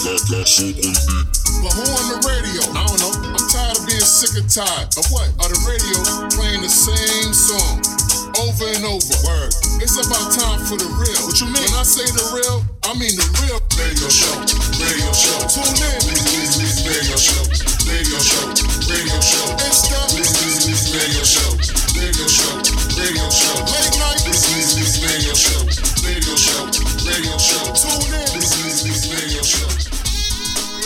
But who on the radio? I don't know. I'm tired of being sick and tired of what? Of the radio playing the same song over and over. Word. It's about time for the real. What you mean? When I say the real, I mean the real radio show. Radio show. Tune in. Radio show. Radio show. Radio show. It's the radio show. Radio show. Radio show. Late night. Radio show. Radio show. Radio show. Tune in. Radio show.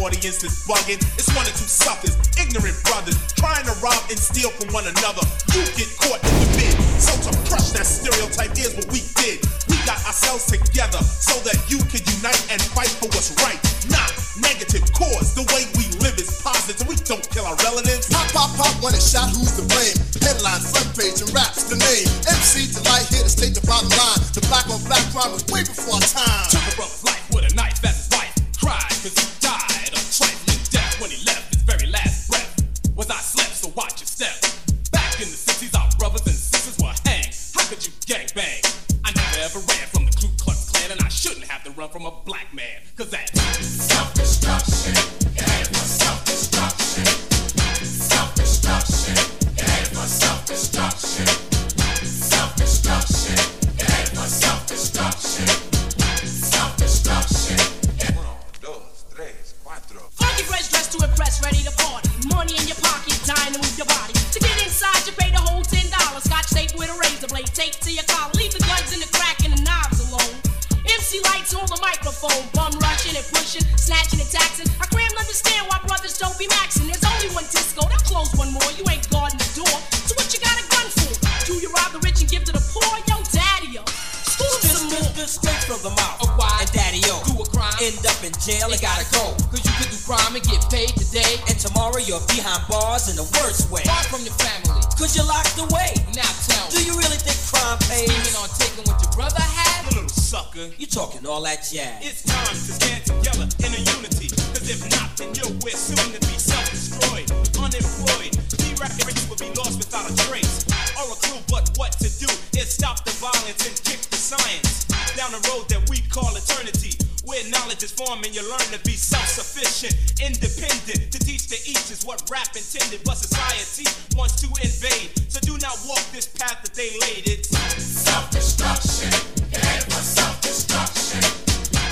audience that's bugging. It's one or two suckers, ignorant brothers, trying to rob and steal from one another. You get caught in the bid. So to crush that stereotype, here's what we did. We got ourselves together so that you can unite and fight for what's right. Not negative cause. The way we live is positive. We don't kill our relatives. Pop, pop, pop, when it's shot, who's to blame? Headline, front page, and raps the name. MC Delite here to state the bottom line. The black on black crime was way before our time. Took a brother's life End up in jail and gotta go. Cause you could do crime and get paid today. And tomorrow you're behind bars in the worst way. Far from your family. Cause you're locked away. Now tell me. Do you really think crime pays? Scheming on taking what your brother had? You little sucker. You talking all that jazz. It's time to stand together in a unity. Cause if not, then you'll we're soon to be self-destroyed, unemployed. The records will be lost without a trace. Or a clue, but what to do is stop the violence and kick the science. Down the road knowledge is formed and you learn to be self-sufficient, independent. To teach to each is what rap intended, but society wants to invade. So do not walk this path that they laid. It's self-destruction. Yeah, it was self-destruction.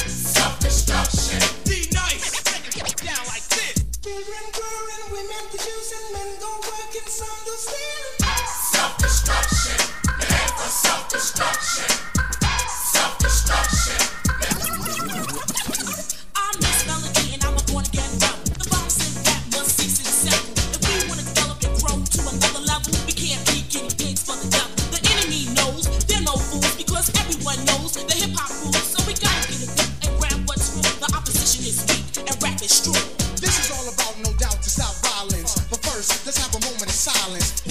Self-destruction. D-Nice. Down like this. Self-destruction. Yeah, it was self-destruction. Self-destruction. Silence.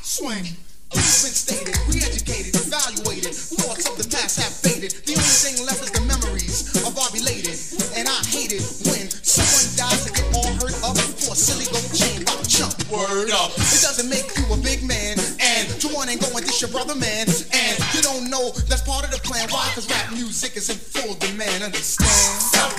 Swing. It's been stated, re-educated, evaluated. Thoughts of the past have faded. The only thing left is the memories of our belated. And I hate it when someone dies to get all hurt up for a silly gold chain by a chump. Word up. It doesn't make you a big man. And to one ain't going dish your brother, man. And you don't know that's part of the plan. Why? Cause rap music is in full demand. Understand? My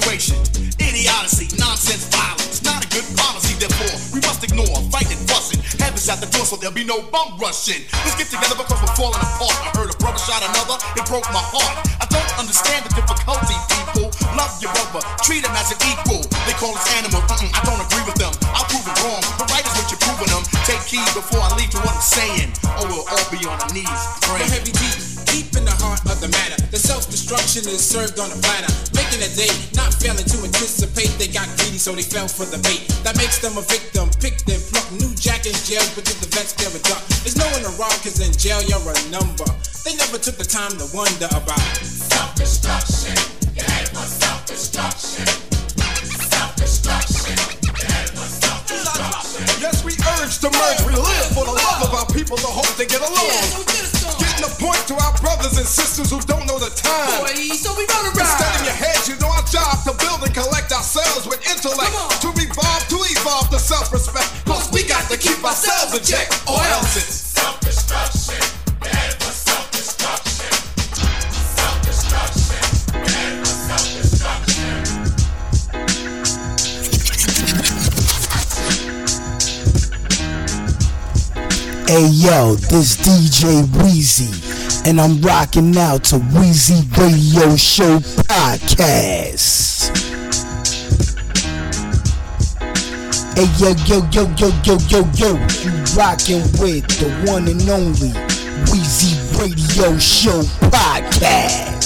situation. Idiocy, nonsense, violence. Not a good policy, therefore, we must ignore fighting, fussing. Heaven's at the door, so there'll be no bum rushing. Let's get together because we're falling apart. I heard a brother shot another, it broke my heart. I don't understand the difficulty, people. Love your brother, treat him as an equal. They call us animals, mm-mm, I don't agree with them. I'll prove it wrong. The right is what you're proving them. key before I leave to what I'm saying. Or we'll all be on our knees praying. heavy deep, The self-destruction is served on a platter. Making a date, not failing to anticipate. They got greedy, so they fell for the bait. That makes them a victim. Picked and plucked. New jack in jail, but to the vets they're a duck. There's no one around, cause in jail you're a number. They never took the time to wonder about self-destruction. Self-destruction. Self-destruction. Yes, we urge to merge. We live for the love of our people, the hope to get along. Getting a point to our brothers and sisters who don't know the time. so we run Instead in your heads, you know our job to build and collect ourselves with intellect. To revolve, to evolve the self-respect. Cause we got to keep ourselves in check, or else it's Self-destruction. Hey yo, this DJ Wheezy, and I'm rocking out to Wheezy Radio Show Podcast. Hey yo, yo, yo, yo, yo, yo, yo, you rocking with the one and only Wheezy Radio Show Podcast.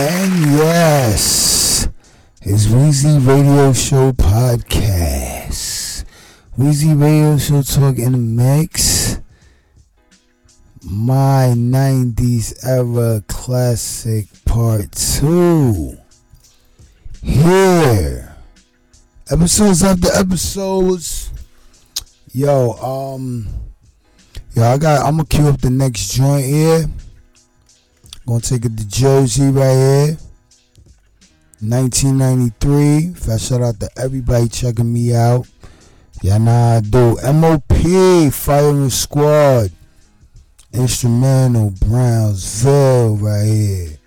And yes, it's Wheezy Radio Show Podcast. Wheezy Radio Show Talk in the Mix. My 90s era classic part 2. Here. Episodes after episodes. Yo, um, yo, I got, I'm gonna cue up the next joint here. Gonna take it to Jersey right here. 1993. First shout out to everybody checking me out. Y'all know I do. MOP, Firing Squad. Instrumental Brownsville right here.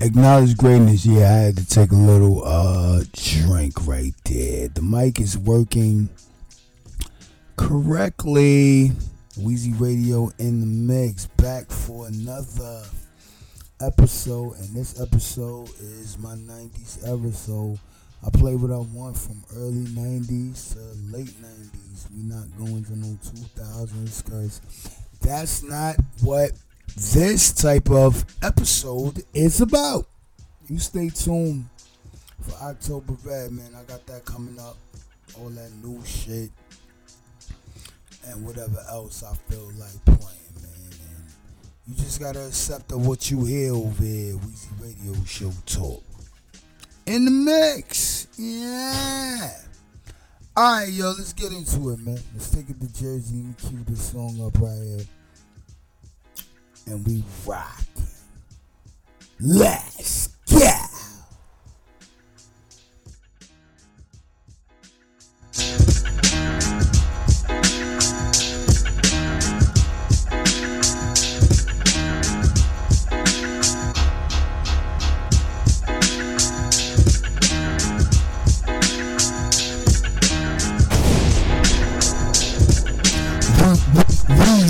Acknowledge greatness. Yeah, I had to take a little uh drink right there. The mic is working correctly. Wheezy Radio in the mix, back for another episode, and this episode is my 90s era. So I play what I want from early 90s to late 90s. we not going to no 2000s because that's not what this type of episode is about. You stay tuned for October Red, man. I got that coming up. All that new shit and whatever else I feel like playing, man. And you just gotta accept of what you hear over here, Weezy Radio Show Talk. In the mix, yeah. All right, yo, let's get into it, man. Let's take it to Jersey and cue this song up right here, and we rock. Let's go.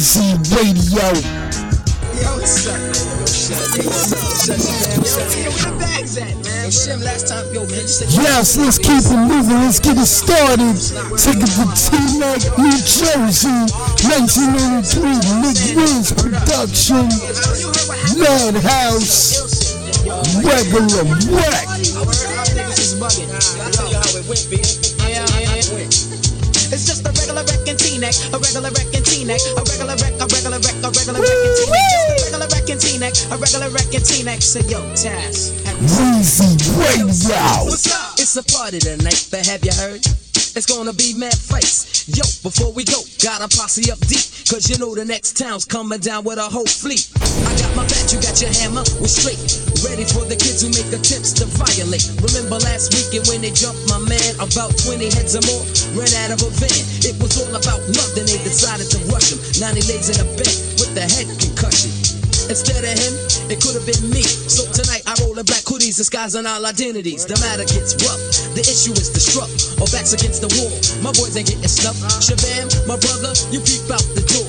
You said Yes, let's keep it moving. Let's get it started. Take it to Teaneck, New Jersey, 1983. Nick Wiz production. Madhouse. Regular wreck. It's just a regular wrecking T-neck, a regular wrecking T-neck, a regular wreck, a regular wreck, a regular wrecking T-neck, just a regular wrecking T-neck, a regular wrecking T-neck. So yo, Taz, Weezy Radio. What's up? It's a party tonight, but have you heard? It's gonna be mad fights. Yo, before we go, got a posse up deep. Cause you know the next town's coming down with a whole fleet. I got my bat, you got your hammer, we're straight. Ready for the kids who make attempts to violate. Remember last weekend when they jumped my man? About 20 heads or more, ran out of a van. It was all about love, then they decided to rush him. Now he lays in a bed with the head concussion. Instead of him, it could have been me. So tonight I roll in black hoodies, disguising all identities. The matter gets rough. The issue is the struck, or backs against the wall. My boys ain't getting stuffed. Shabam, my brother, you peep out the door.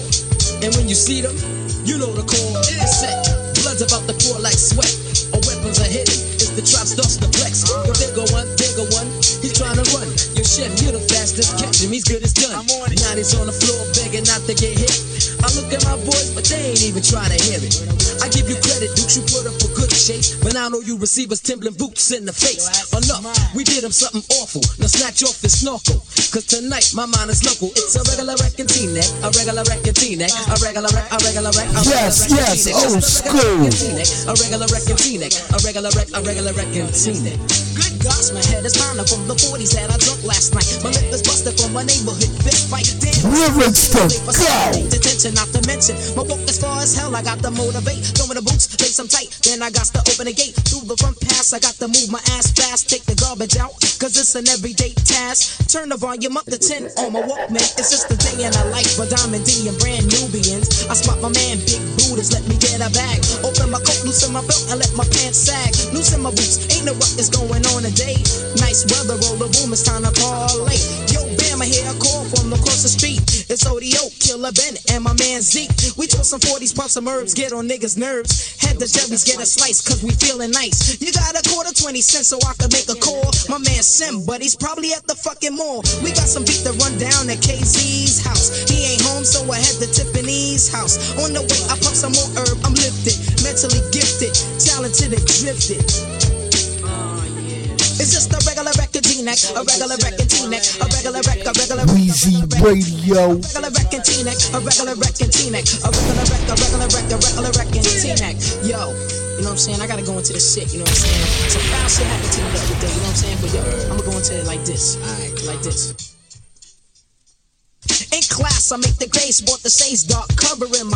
And when you see them, you know the call. It's set. Blood's about to pour like sweat. Or weapons are hidden. It's the trap starts to flex. The bigger one, bigger one. He's trying to run. Your chef, you're the fastest. Catch him, he's good as done. Now he's on the floor begging not to get hit. I look at my boys, but they ain't even trying to hear it. I give you credit, Dukes, you put up a good shape. But now I know you receivers Timberland boots in the face. Enough, we did him something awful. Now snatch off his snorkel. Cause tonight my mind is local. It's a regular wrecking neck, a regular wrecking neck, a regular wreck, a regular wreck, a regular Yes, wrecking yes, T-neck, old just a regular school. wrecking T-neck, A regular wrecking neck, a regular wreck, a regular wrecking neck. Good gosh, my head is pounding from the 40s that I drunk last night. My lip is busted from a neighborhood fist fight. Damn, Lyrics to go. Detention, not to mention. My walk as far as hell, I got to motivate. Throwing the boots, lace them tight. Then I got to open the gate. Through the front pass, I got to move my ass fast. Take the garbage out, cause it's an everyday task. Turn the volume up to 10 on my Walkman. It's just a day in a life for Diamond D and brand Nubians. I spot my man, Big Buddhas, let me get a bag. Open my coat, loosen my belt, and let my pants sag. Loosen my boots, ain't no ruckus going on today. Nice weather, roll the boom, it's time to parlay. Yo, Bama here, a call from across the street. It's ODO, Killer Ben, and my man Zeke. We toss some 40s, pump some herbs, get on niggas' nerves. Head the Chevys, get a slice, cause we feeling nice. You got a quarter 20 cents so I can make a call. My man Sim, but he's probably at the fucking mall. We got some beat to run down at KZ's house. He ain't home, so I head to Tiffany's house. On the way, I pump some more herb, I'm lifted, mentally gifted, talented and drifted. It's just a regular record T-neck, a regular record T-neck, a regular rec, a regular Weezy Radio. regular record T-neck, a regular record T-neck, a regular rec, a regular rec, a regular record T-neck. Yo, you know what I'm saying? I gotta go into the shit, you know what I'm saying? Some foul shit happened to me the other day, you know what I'm saying? But yo, I'm gonna go into it like this, alright, like this. In class, I make the grades, bought the Sage Dark covering my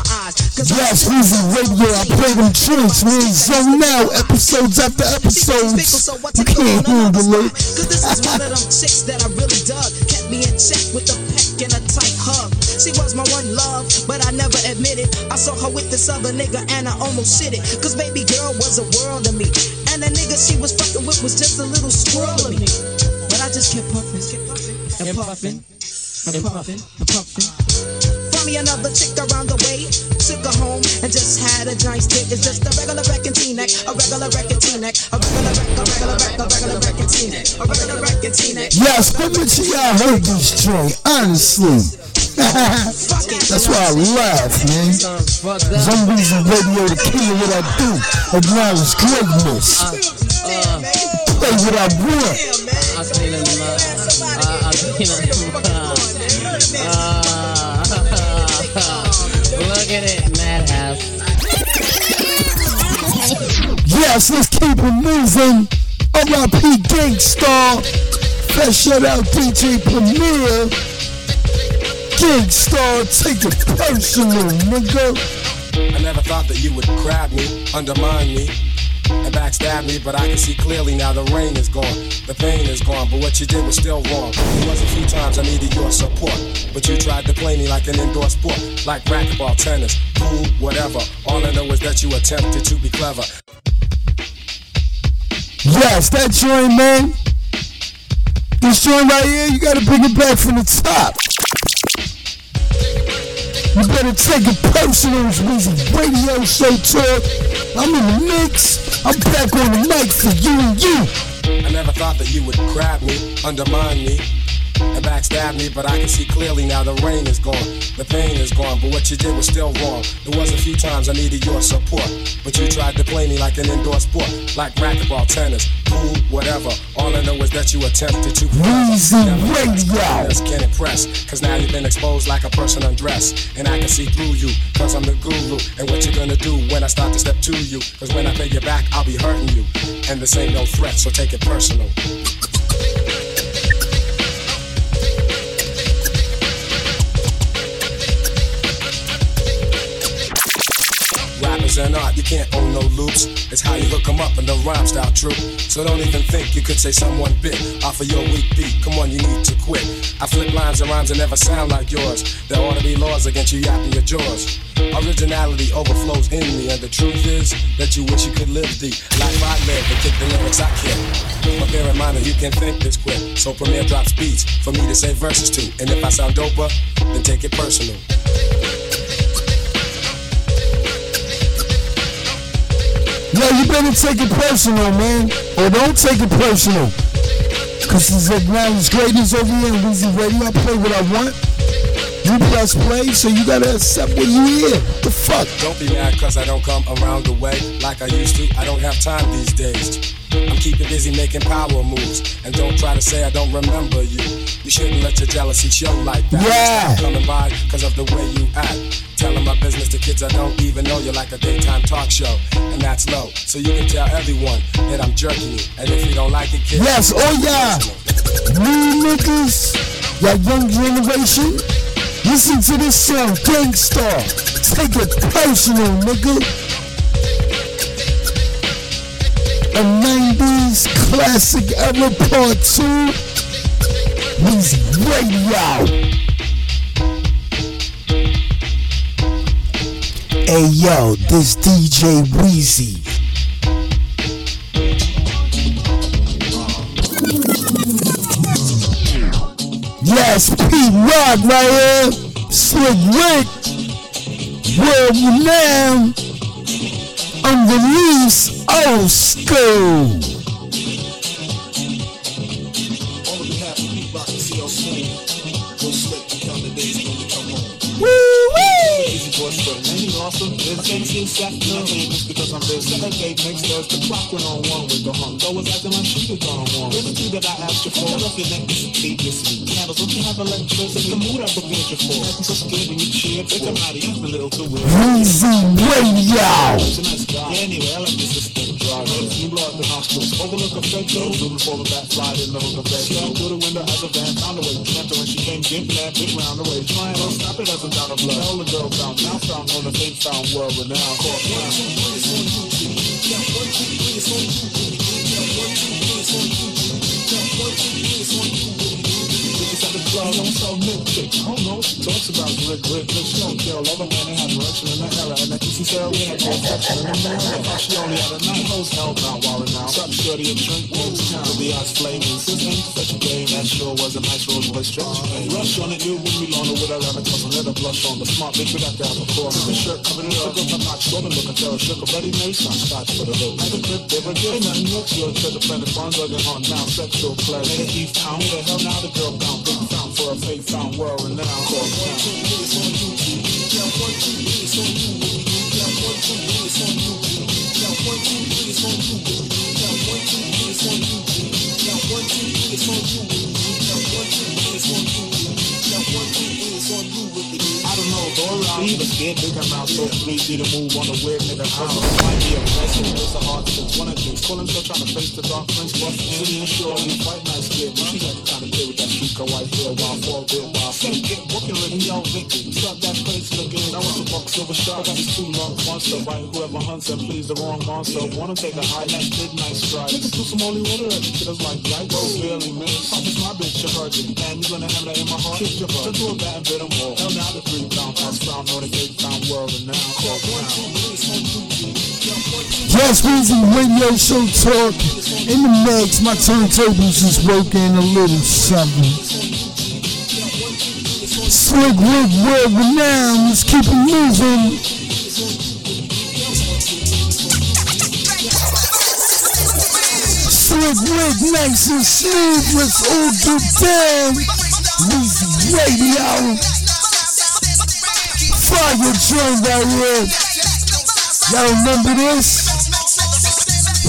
Yes, Weezy Radio. I play them joints, man. Zone now, episodes after episodes. You can't handle it. Cause this is one of them chicks that I really dug. Kept me in check with a peck and a tight hug. She was my one love, but I never admitted. I saw her with this other nigga and I almost shit it. Cause baby girl was a world to me. And the nigga she was fucking with was just a little squirrel of me. But I just kept puffing and puffing and puffing and puffing. Found me another chick around the way. Took her home and just had a giant stick. It's just a regular wrecking T-neck, a regular wrecking T-neck, a regular wreck, a regular wreck, a regular wrecking T-neck, a regular wrecking T-neck. Yes, how much of y'all heard this joint? Honestly. That's why I laugh, man. Some Weezy Radio, the king of what I do. Acknowledge greatness. Play what I want. I say that uh, I say that Look at it, Madhouse. Yes, let's keep it moving. R.I.P. Gang Starr. First shout out DJ Premier. Gang Starr, take it personal, nigga. I never thought that you would grab me, undermine me, and backstab me, but I can see clearly now the rain is gone, the pain is gone, but what you did was still wrong. It was a few times I needed your support, but you tried to play me like an indoor sport, like racquetball, tennis, pool, whatever. All I know is that you attempted to be clever. Yes, that joint, man. This joint right here, you gotta bring it back from the top. You better take it personal, it's Weezy Radio Show Talk. I'm in the mix. I'm back on the mic for you and you. I never thought that you would grab me, undermine me, and backstab me, but I can see clearly now the rain is gone, the pain is gone, but what you did was still wrong. There was a few times I needed your support, but you tried to play me like an indoor sport, like racquetball, tennis, pool, whatever. All I know is that you attempted to Weezy Radio. Can't impress, cause now you've been exposed like a person undressed, and I can see through you, cause I'm the guru, and what you gonna do when I start to step to you, cause when I pay you back, I'll be hurting you, and this ain't no threat, so take it personal. Rappers is an art, you can't own no loops. It's how you hook 'em up and the rhyme style true. So don't even think you could say someone bit off of your weak beat. Come on, you need to quit. I flip lines and rhymes that never sound like yours. There ought to be laws against you yapping your jaws. Originality overflows in me, and the truth is that you wish you could live the life I live and kick the lyrics I kick. But bear in mind that you can think this quick. So Premier drops beats for me to say verses to. And if I sound doper, then take it personal. Yo, you better take it personal, man. Or don't take it personal. Cause it's acknowledged greatness over here in Weezy Radio. I play what I want. You press play, so you gotta accept what you hear. The fuck? Don't be mad cause I don't come around the way like I used to. I don't have time these days. I'm keeping busy making power moves. And don't try to say I don't remember you. You shouldn't let your jealousy show like that. Yeah. Coming by cause of the way you act. Telling my business to kids I don't even know. You're like a daytime talk show, and that's low. So you can tell everyone that I'm jerking you. And if you don't like it, kid. Yes, oh yeah. New niggas, that young generation, listen to this song, Gang Starr. Take it personal, nigga. A 90s classic era part 2. Weezy Radio. Hey yo, this DJ Weezy. Yes, Pete Rock right here. Slick Rick. World renowned. Unreleased old school. Wee! awesome. There's fancy set no names because I'm there. Seven eight next there's the clock went on one with the hung. Go was acting like she was on one. There's the two that I asked you for. Tell off your neck this previously. Candles, don't you have electricity? The mood I prepared you for. Acting so scared when you cheer. They come out of you a little too weird. Weezy Radio. Yeah, anyway, I like this system. You blow out the nostrils. Overlook a fake door. Moving forward, back, slide in the hook of bed. She through the window as a van. Found a way. Can't when she came, get mad, big round the way. Trying to stop it as a dot of blood. The found. Now found on the fake found world renowned. Caught round. Club, don't sell milkshake. I don't know. Talks about Rick, Rick, Rick, she don't care. Love her man, they have direction in the. And that kissy Sarah, we had perfection. And then man, how she only had a night. Hoes held not walling now. Suck shorty and drink next town. The odds flaming. Then, such a game. That sure was a nice Rolls Royce stretch. Rush on it, you with me longer with a leather cause I let blush on the smart bitch without the apple core. The shirt covered it up. Not sure, but look at her. Shook a ready made, not scotch for the look. Like a clip, they were good. Nothing looks. Cause the planet funds getting on now. Sexual pleasure. Made a Eve town. Who the hell now the girl found? Big found for a fake found world renowned. Called one. On. I don't know, scared, to move on a weird nigga house. Might be a a hard six, one of these. Call himself trying to face the dark bust in and sure you quite nice kid. But she's like the kind of kid car white hair, wild for a bit, wild. Same get working with y'all Vicky. Suck that place looking. I want to buck silver shark. Got these two long monster, right? Whoever hunts and please the wrong monster. Wanna take a high next midnight strike. Niggas do some holy water at the kiddos like? Go really man. Pop is my bitch, you heard it. And you gonna have that in my heart. Kick your butt. Just do a bad bit them all. Hell now the three pound, pass found, know the eight pound world now. Call one, two, three, it's on Yes, Weezy Radio Show Talk. In the mix, my turntables is working a little something. Slick Rick World Renowned, let's keep it moving. Slick Rick, nice and smooth, let's all get down. Weezy Radio. Fire joint right here. Y'all remember this?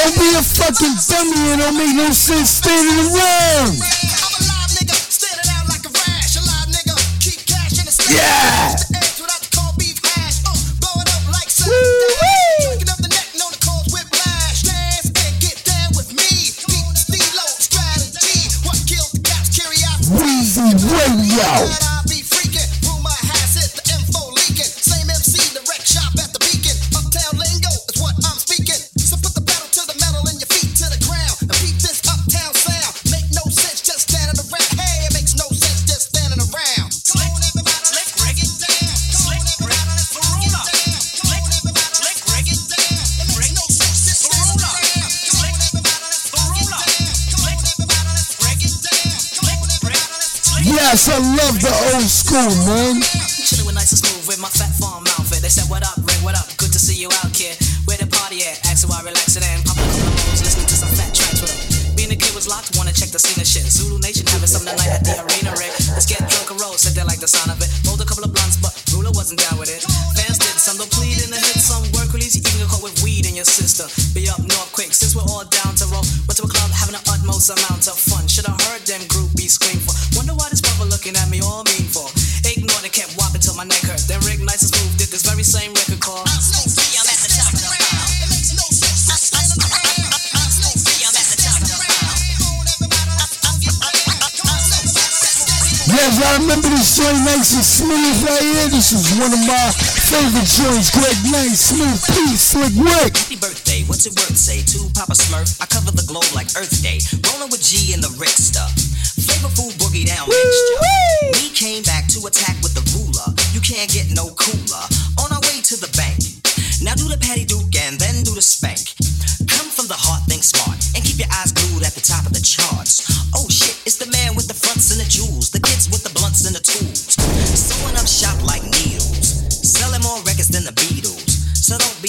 Don't be a fucking dummy and don't make no sense. Standing around. Yeah! This is one of my favorite joints. Greg Nice, Smooth B, Slick Rick. Happy birthday, what's your worth? Say to Papa Smurf. I come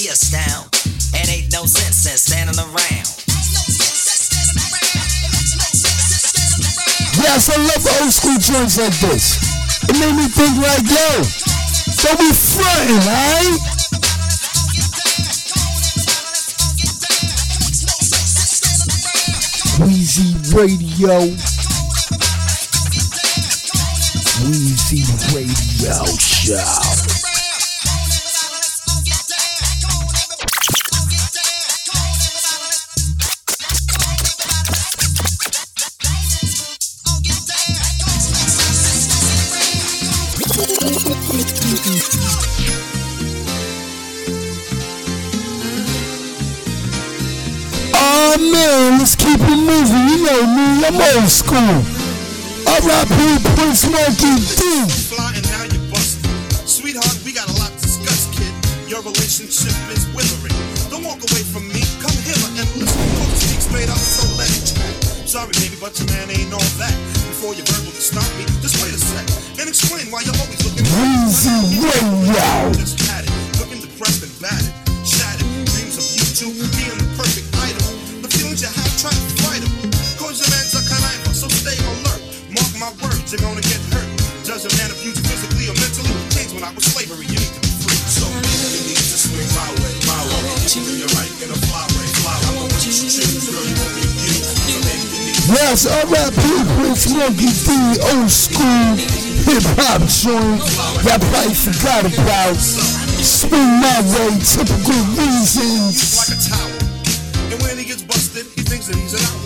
be a astound. It ain't no sense in standing around. Yes, I love old school joints like this. It made me think like, yo, don't be frontin', right? Wheezy Radio. Wheezy Radio Show. Just keep it moving. You know me, I'm old school. R.I.P. Prince Markie Dee. Flying now you busted. Sweetheart, we got a lot to discuss, kid. Your relationship is withering. Don't walk away from me. Come here and listen. Talk to me straight up, so let it track. Sorry, baby, but your man ain't all that. Before you verbal to stop me, just wait a sec and explain why you're always looking. Breezy Radio. Yes, rap people, Smokey D, the old school hip hop joint that probably forgot about, spin my way, typical reasons. Like a. And when he gets busted, he thinks that he's an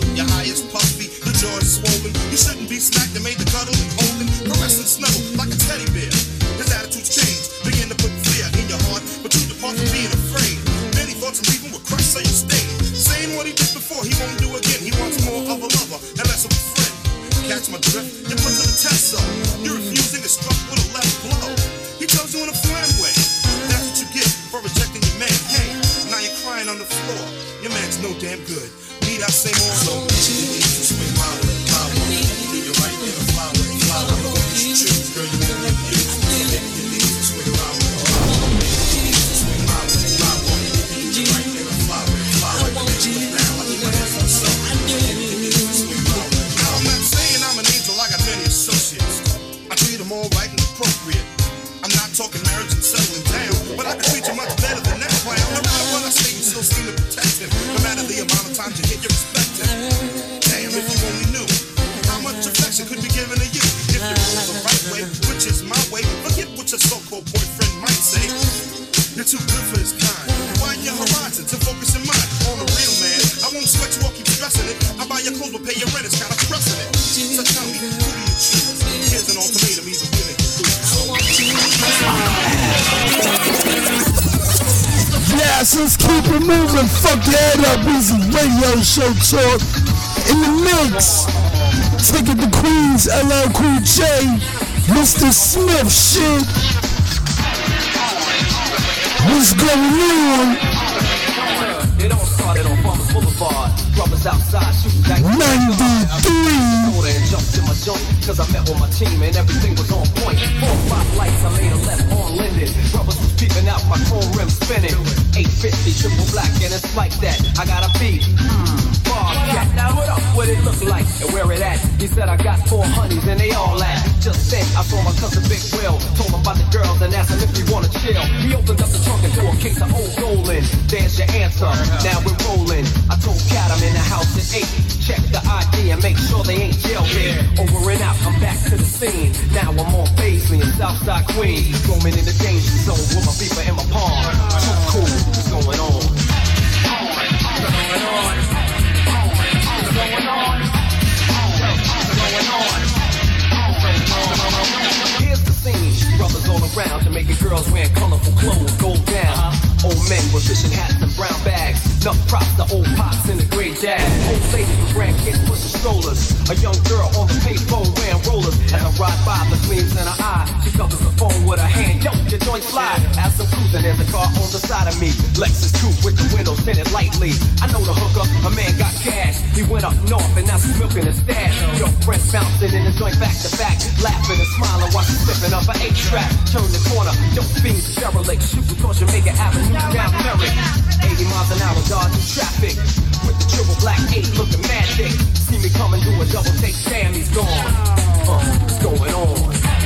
He went up north and now she's milking his stash. Your friend bouncing in the joint back to back. Laughing and smiling while she's sipping up an eight track. Turn the corner, yo, fiends derelict. Shooting towards Jamaica Avenue down Merrick. 80 miles an hour, dodging traffic. With the triple black eight looking mad thick. See me coming, do a double take, damn, he's gone. Uh, what's going on?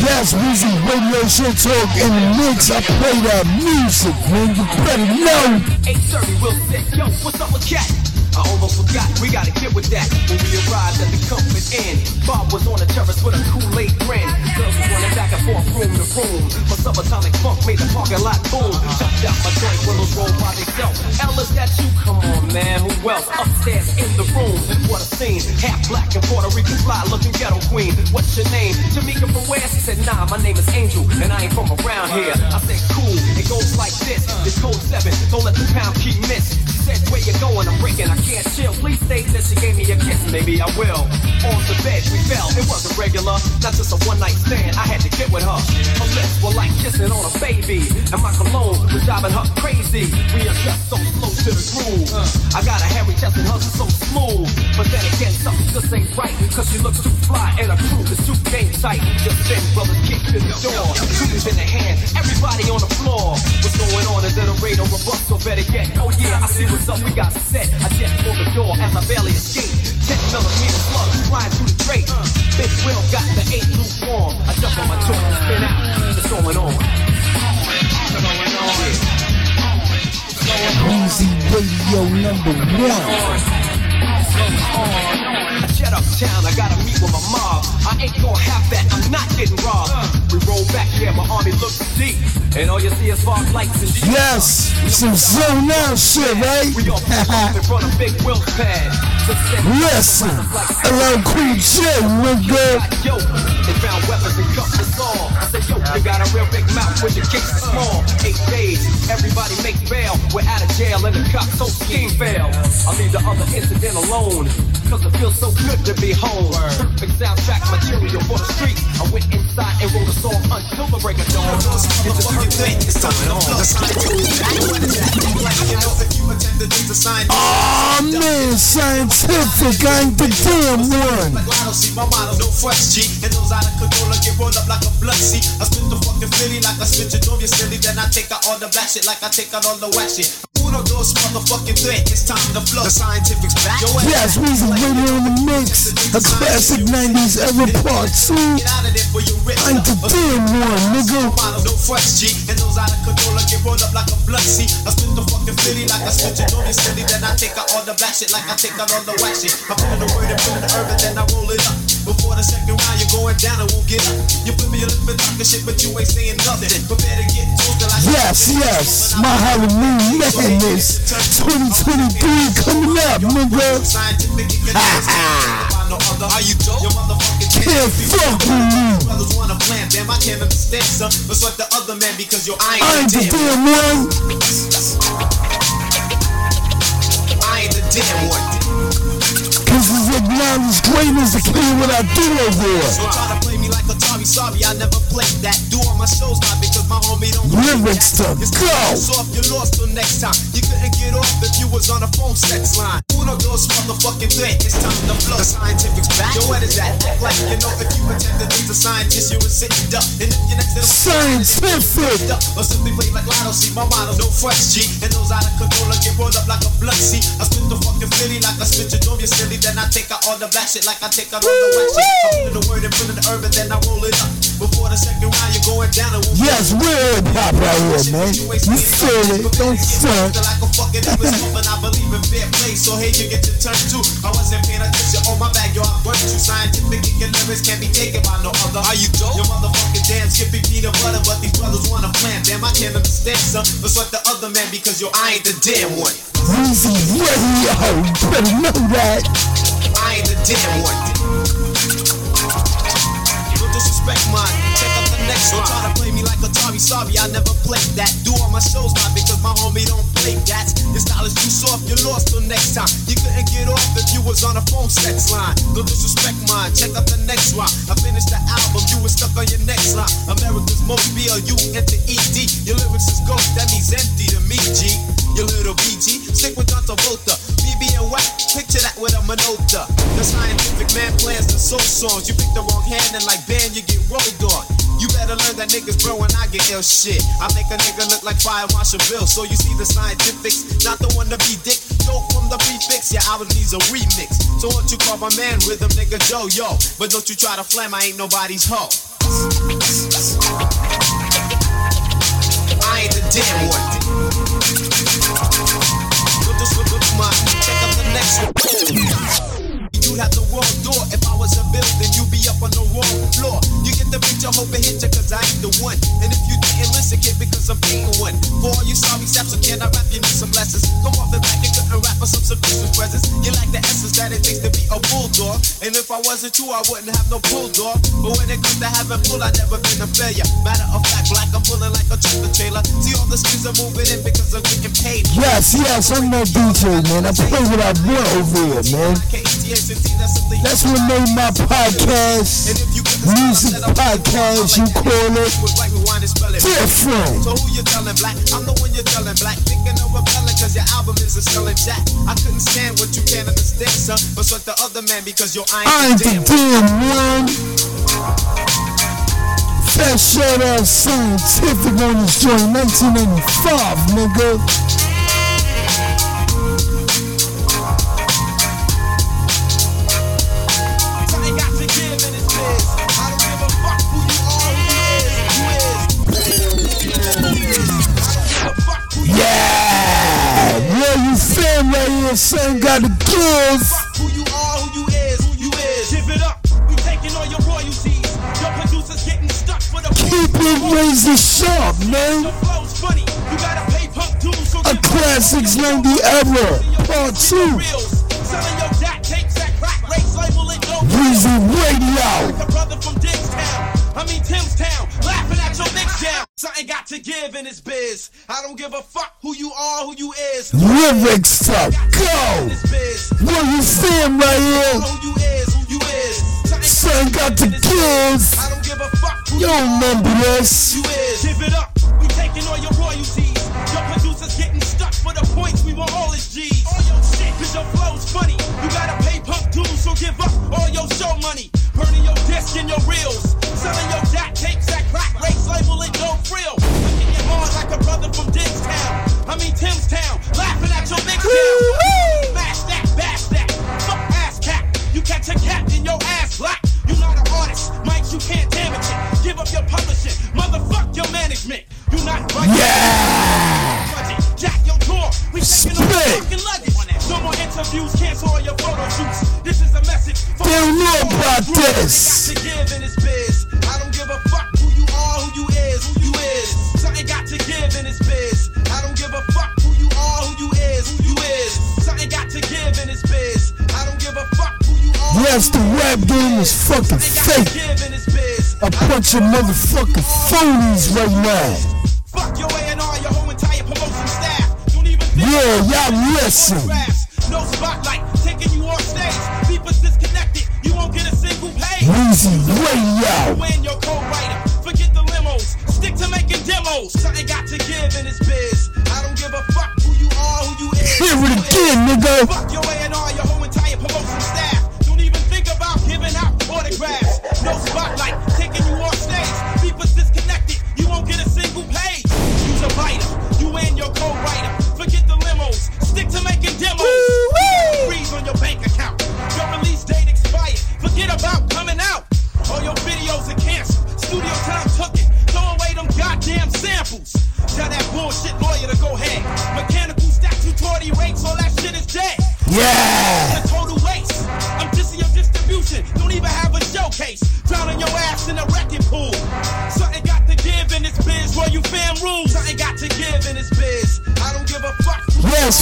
Yes, Weezy Radio Show Talk in the mix. I play that music, man. You better know. 830 will sit, yo, what's up with Cat? I almost forgot, we gotta get with that. When we arrived at the Comfort Inn, Bob was on the terrace with a Kool-Aid grin. Girls was running back and forth, room to room. My subatomic funk made the parking lot boom. Jumped out my joint, windows rolled by themselves. Is that you? Come on, man, who else? Upstairs in the room, what a scene. Half black and Puerto Rican fly looking ghetto queen. What's your name? Jamaica from where? She said, nah, my name is Angel, and I ain't from around here. I said, cool, it goes like this. It's code seven, don't let the pound keep miss. Said, where you going? I'm breaking, I can't chill. Please stay that she gave me a kiss, maybe I will. On the bed, we fell, it wasn't regular, not just a one night stand. I had to get with her. Her lips were like kissing on a baby, and my cologne was driving her crazy. We are just so slow to the groove. Uh. I got a hairy chest and hers is so smooth. But then again, something just ain't right, cause she looks too fly and her crew is too game tight. Just then, brothers kicked in the door, shooters in the hand, everybody on the floor. What's going on? Is that a raid or a bust? So better yet, oh yeah, I see what's up, we got set. I jet for the door as I barely escape. 10 millimeter slugs flying through the drape. Big Will got the eight lukewarm. I jump on my joint and spin out. What's going on? What's going on? Weezy Radio number one. I jet uptown, I gotta meet with my mob. I ain't gonna have that, I'm not getting robbed. We roll back here, my army looks deep. And all you see is fog lights and jeeps. Yes, some zone out shit, right? We all in front of Big Will's pad. Listen, LL Cool J, nigga. Yo, they found weapons and cuffed us all. I said, yo, you got a real big mouth when your kicks small. Eight days, everybody makes bail. We're out of jail and the cops so scheme fail. I'll leave the other incident alone. Cause it feels so good to be home. Perfect soundtrack material for the street. I went inside and wrote a song until the break of dawn. It's a perfect thing, it's coming on. Oh man, scientific, I ain't the damn one. See my motto, no fuss, G. And those out of control, I get rolled up like a blood, see. I spit the fucking city like I spit your dome, you silly. Then I take out all the black shit like I take out all the whack shit. Uno, dos, motherfucking three. It's time to flow. The scientific's back. Yes, Weezy Radio in the mix. A classic 90s era part 2. I ain't the damn one, nigga. No fuss, G. And those out of control, I get rolled up like a blood, see. I spit the fucking city like I switch it on your silly. Then I take out all the black shit like I take out all the white shit. I put in the word and put in the urban, then I roll it up. Before the second round, you're going down and won't get up. You put me a little bit talking shit, but you ain't saying nothing. Prepare to get toasted like Yes, yes, my Halloween madness 2023 coming up, nigga. Can't fuck with me. damn, I can't understand, son. The other man because yo, I ain't the damn one. I ain't the damn one. Cause it's acknowledged greatness to clear what I do over. So try to play me like Atari, sorry, I never played that. Do all my shows not because my homie don't Lyrics to go. So if you lost till next time, you couldn't get off if you was on a phone sex line. Uno dos motherfucking threat, it's time to blow. The scientific's back. Yo, what is that? Act like you know if you pretend that he's a scientist, you would sit duck. And if you're next to the Scientific. duck, or simply play like Lotto, see my motto, no flex G. And those out of control get rolled up like a blood see. I spit the fucking Philly like I spit your dome, you silly. Then I take out all the black shit like I take out all the white shit. I put in the word and put in the urban, then I roll it up. Before the second round, you're going down and we'll Yes, real pop hop right here, man. You feel it, don't front. like a fucking Elvis woman, I believe in fair play. So hey, you get your turn too. I wasn't paying attention on my bag, yo, I burnt you. Scientific and your lyrics can't be taken by no other. Are you dope? Your motherfucking damn skippy peanut butter, but these brothers wanna plan. Damn, I can't understand, son. But what the other man because yo, I ain't the damn one. Weezy Radio, you better know that. I ain't the damn one. Check out the next one. Try to play me like Atari. Sorry, I never played that. Do all my shows not because my homie don't play that. Your style is too soft. You're lost till next time. You couldn't get off if you was on a phone sex line. No disrespect mine. Check out the next one. I finished the album. You was stuck on your next line. America's most BLU enter ED. Your lyrics is ghost. That means empty to me, G. Your little BG. Stick with John Travolta. BB and Wack. Picture that with a Minolta. The scientific man plans the soul songs. You pick the wrong hand and like band you get rolled on. You better learn that niggas bro when I get ill shit. I make a nigga look like Fire Marshal Bill. So you see the scientifics, not the one to be dick. Dope from the prefix, yeah, I would needs a remix. So what you call my man rhythm, nigga Joe, yo. But don't you try to flam, I ain't nobody's hoe. I ain't the damn one. Next You have the wrong door. If I was a building, you'd be up on the wrong floor. You get the picture, hope it hit ya, cause I ain't the one. And if you didn't listen, kid, because I'm being one. For all you sorry saps, so can I rap? You need some lessons. Come off the back and couldn't rap for some Christmas presents. You like the essence that it takes to be a bulldog. And if I wasn't true, I wouldn't have no bulldog. But when it comes to having pull, I never been a failure. Matter of fact, black, I'm pulling like a tractor trailer. See all the skins are moving in because I'm getting paid. Yes, yes, I'm that DJ, man. I play what I want over here, man. That's what made my podcast, music podcast, you call it, different. So who you telling black? I'm the one you're telling black. Thinking of rebelling cause your album is a selling jack. I couldn't stand what you can't understand, son. But what the other man because yo, I I ain't, ain't the damn one. Fat shout out Scientifik on this joint, 1995, nigga. You feel right here, son, got to give. Who you are, who you is, who you is. Give it up. We taking all your royalties. Your producers getting stuck for the Keep it razor sharp, man. flow's funny. You gotta pay pump dues, so A classics 90 era, part two. selling your jack tapes at crack race label it. Weezy Radio. Like a brother from Dickstown. I mean Timstown, laughing at your mix down. Something got to give in this biz. I don't give a fuck who you are, who you is. Lyrics to go. What you saying right here? Son got to give. You don't remember this. You is. Give it up. We taking all your royalties. Your producers getting stuck for the points. We want all his G's. All your shit, cause your flow's funny give up all your show money, burning your disc and your reels, selling your dot tapes at crack rates, labeling no frill. Looking at hard like a brother from Digstown. I mean Timstown, laughing at your mix Smash that, bash that, fuck ass cat. You catch a cat in your ass black. You not an artist, Mike, you can't damage it. Give up your publishing, motherfuck your management. You not right. Yeah. Jack your door, we taking all your fucking luggage. No more interviews, cancel all your photo shoots. They know about this. to give in this biz. I don't give a fuck who you are, who you is, who you is. Something got to give in this biz. I don't give a fuck who you are, who you is, who you is. Something got to give in this biz. I don't give a fuck who you are. Yes, the rap game is fucking fake. Give in this biz. A bunch of motherfucking phonies right now. Fuck your A&R, your whole entire promotion staff. Don't even Yeah, y'all listen. Weezy Radio. Your co-writer, forget the limos, stick to making demos. Something got to give in this biz. I don't give a fuck who you are, who you is. Hear it again, nigga.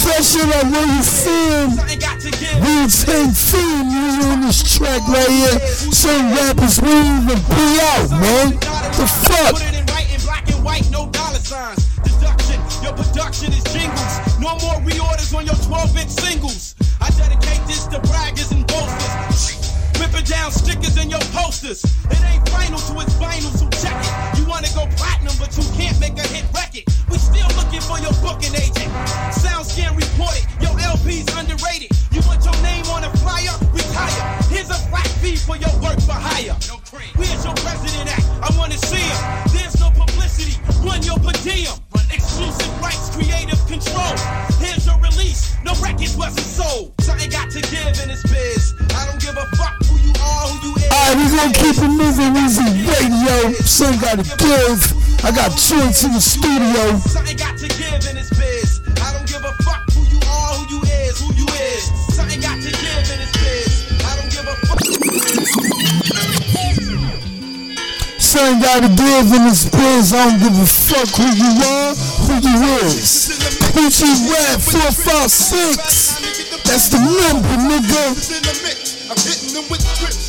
Especially like when you give. Wu Tang theme music on this track right here. Some rappers won't even be out, man. The fuck? Put it in white and black and white, no dollar signs. Your production is jingles. No more reorders on your 12 inch singles. I dedicate this to braggers down stickers and your posters. It ain't final to its vinyl, so check it. You wanna go platinum, but you can't make a hit record. We still looking for your booking agent. Sounds can't report it. Your LP's underrated. You want your name on a flyer? Retire. Here's a flat fee for your work for hire. Where's your president at? I wanna see him. There's no publicity. Run your per diem. Exclusive rights, creative control. Here's your release. No records wasn't sold. Something got to give in this biz. I don't give a fuck who you Alright, we gonna keep it moving, Weezy Radio. Some gotta give. I got joints in the studio. Something got to give in this biz. I don't give a fuck who you are, who you is, who you is. Something got to give in this biz. I don't give a fuck. Gotta give in this biz. I don't give a fuck who you are, who you is. Kool G Rap 456. That's the number, nigga. in the mix. I'm hitting them with.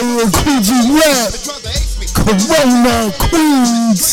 rap. Corona Queens.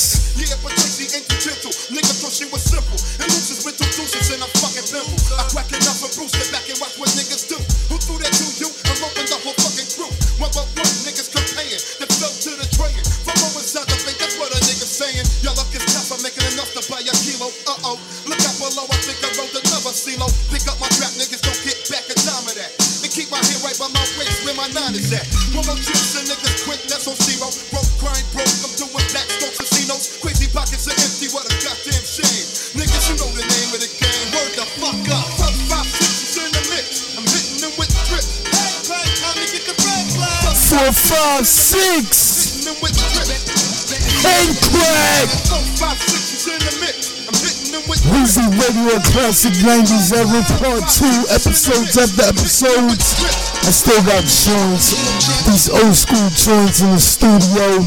Classic 90s every Part 2 Episodes after episodes. I still got joints. These old school joints in the studio.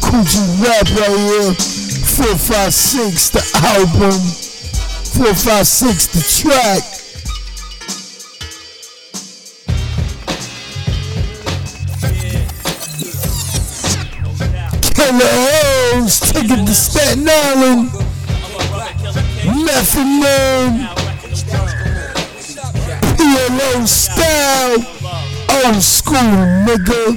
Kool G Rap right here. 456 the album. 456 the track. Killer to Staten Island Method Man PLO style Old school nigga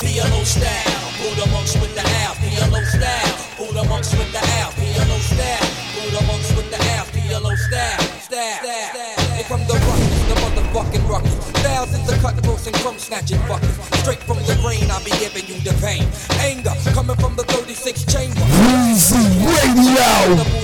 PLO style, Buddha monks with the Al. PLO style, Buddha monks with the Al. PLO style, Buddha monks with the Al. PLO style, style, style. They from the the motherfucking ruckus. Thousands of cutthroats and crumb snatching fuckers. Straight from the brain, I be giving you the pain. Anger coming from the 36 chamber. Weezy Radio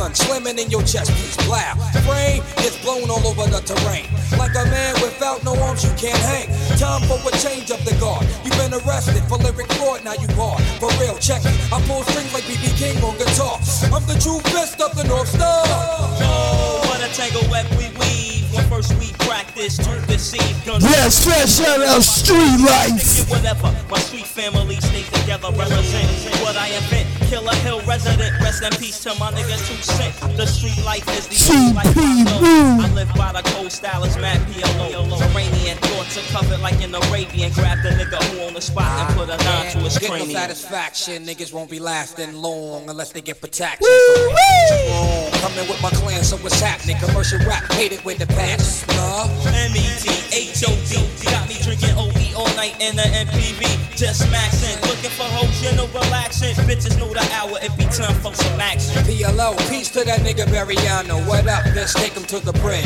Shotgun slamming in your chest, piece plow. Brain gets blown all over the terrain. Like a man without no arms, you can't hang. Time for a change of the guard. You've been arrested for lyric fraud, now you bar. For real, check it. I pull strings like BB King on guitar. I'm the true best of the North Star. Oh, what a tangle web we weave. When first we practice to deceive. Guns Yes, fresh out of uh, street life Whatever, my sweet family stay together, represent what I invent. Killa Hill resident, rest in peace to my nigga two cent. The street life is the only life I know. I live by the cold style as Matt PLO. Iranian thoughts are covered like an Arabian. Grab the nigga who on the spot and put a nine to his Get no satisfaction, niggas won't be lasting long unless they get protection. Wrong. Coming with my clan, so what's happening? Commercial rap, hate it with the pants. Nah. M-E-T-H-O-D Got me drinking OE all night in the MPV Just maxing, looking for hoes, you know, relaxing. Bitches know the hour, it be time for some action PLO, peace to that nigga Bariano. What up? Let's take him to the bridge.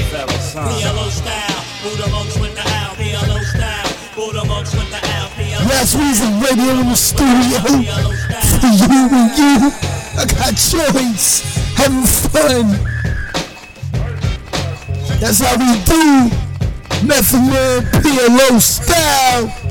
PLO style, Buddha monks with the owl. PLO style, Buddha monks with the owl. PLO Yes, Weezy Radio in the studio. For you and you. I got joints. Having fun. That's how we do. Method Man PLO style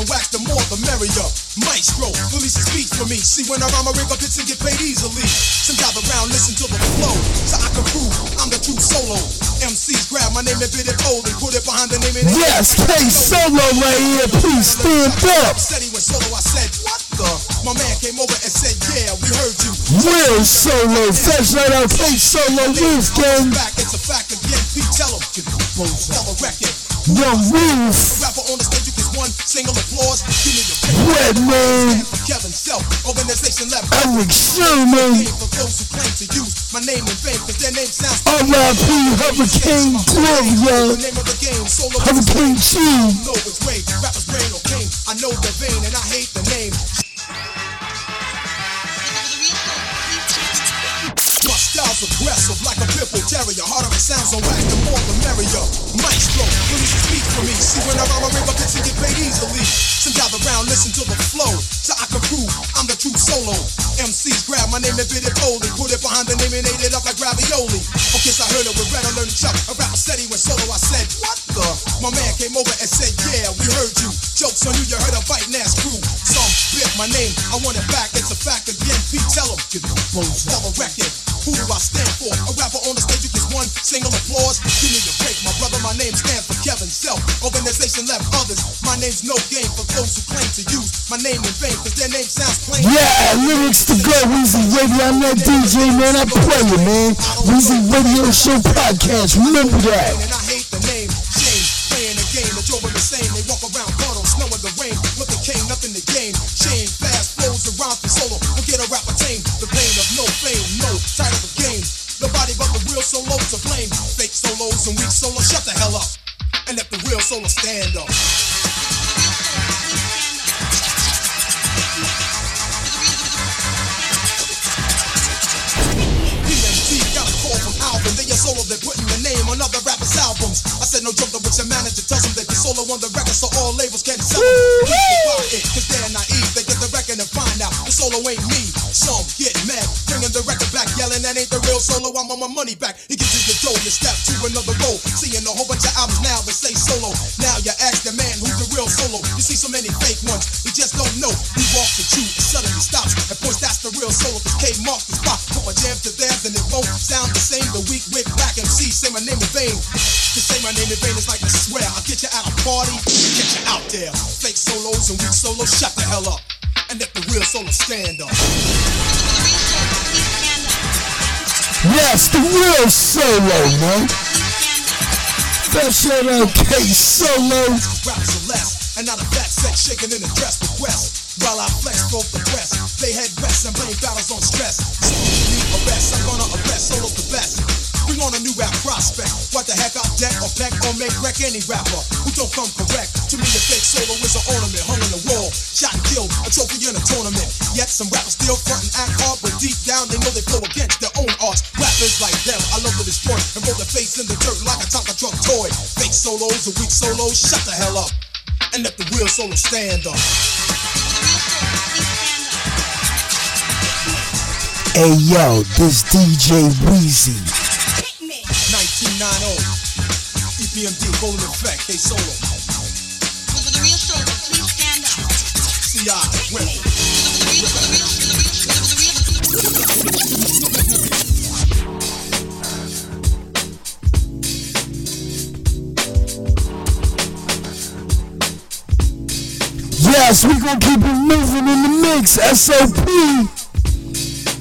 Sounds wax, the more the merrier. Maestro, releases beats for me. See when I rhyme, I ring up hits and get paid easily. Some gather round, listen to the flow. So I can prove I'm the true solo. MCs grab my name and bid it old and put it behind the name and Yes, K Solo right here Please stand up Said he solo, I said, what the? My man came over and said, yeah, we heard you. Real solo Fresh right out K Solo Roof gang Back, it's a fact again. Pete, tell him. Tell a record. Young Roof Rapper on the stage, get one single applause. Give me the Red Man Kevin Self, organization left. Erick Sermon For those who claim to use my name in vain, cause their name sounds R.I.P. Hurricane Gloria The name of the game, solo Hurricane G know its way. Rapper's brain or cane. I know the vein and I hate the name. My style's aggressive like bull terrier. Harder it sounds on wax, the more the merrier. Maestro, release the speech for me. See when I rhyme, I ring up hits get paid easily. Some gather round, listen to the flow. So I can prove I'm the true solo. MCs grab my name and bid it bold and put it behind the name and ate it up like ravioli. Okay, so I heard it with red, I learned chuck. A said he went solo, I said, what the? My man came over and said, yeah, we heard you. Jokes on you, you heard a biting ass crew. Some bit my name, I want it back, it's a fact again. Pete, tell him, give me a for the record. Who do I stand single applause. Give me a break, my brother. My name stands for Kevin Self. Organization left others. My name's no game for those who claim to use my name in vain, cause their name sounds plain. Yeah, lyrics to go, Weezy Radio. I'm that DJ, man. I play it, man. Weezy Radio Show Podcast. Remember that. The hell up. And let the real solo stand up. PMG got a call from Alvin. They a solo, they're putting your name on other rappers' albums. I said no joke, which your manager tells them that you're solo on the record, so all labels can sell them. Please be quiet, cause they're naive. They get the record and find out the solo ain't me. Some get mad, bringing the record back, yelling that ain't the real solo. I'm on my money back. Gives you step to another role. Seeing a whole bunch of albums now that say solo. Now you ask the man who's the real solo. You see so many fake ones, you just don't know. He walks with you and suddenly stops and points that's the real solo. Cause K marks the spot. Put my jam to theirs and it won't sound the same. The weak with black MC say my name in vain. To say my name in vain is like to swear. I'll get you out of party, get you out there. Fake solos and weak solos, shut the hell up. And let the real solo stand up. Yes, the real solo, man. Out K Solo. And not a fat set shaking in a dress West. While I flex both the breast, they head rest and blame battles on stress. Arrest, I'm gonna arrest solos the best. Bring on a new rap prospect. What the heck, I'll deck or peck or make wreck any rapper who don't come correct. To me, the fake solo is an ornament hung on the wall. Shot and killed, a trophy in a tournament. Yet some rappers still front and act hard, but deep down they know they flow against Fake solos and weak solos, shut the hell up and let the real solo stand up. Hey yo, this DJ Weezy. 1990 EPMD full in effect, they solo. CI, women. Yes, we gonna keep it moving in the mix. SOP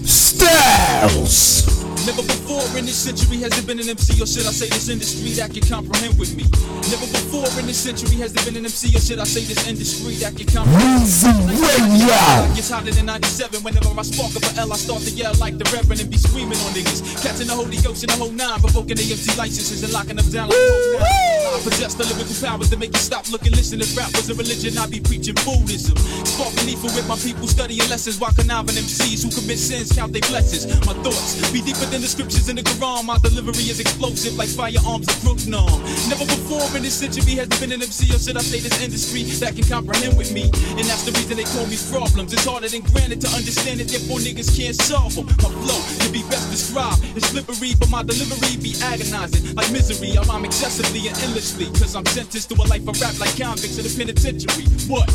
Styles. Never before in this century has there been an MC, or should I say this industry that can comprehend with me? Never before in this century has there been an MC, or should I say this industry that can comprehend Weezy Radio. Gets hotter than 97 whenever I spark up a L, I start to yell like the Reverend and be screaming on niggas. Catching the Holy Ghost in the whole nine, provoking the MC licenses and locking them down like whole nine. I possess the lyrical powers to make you stop, look, and listen. If rap was a religion, I'd be preaching Buddhism. Sparking needful with my people studying lessons while conniving MCs who commit sins, count their blessings. My thoughts be deeper than the scriptures in the Quran. My delivery is explosive like firearms of Brooklyn. Never before in this century has there been an MC, or should I say this industry that can comprehend with me? And that's the reason they call me problems. It's harder than granted to understand it, therefore niggas can't solve them. My flow can be best described. It's slippery, but my delivery be agonizing like misery. I rhyme excessively and endlessly, cause I'm sentenced to a life of rap like convicts in the penitentiary. What?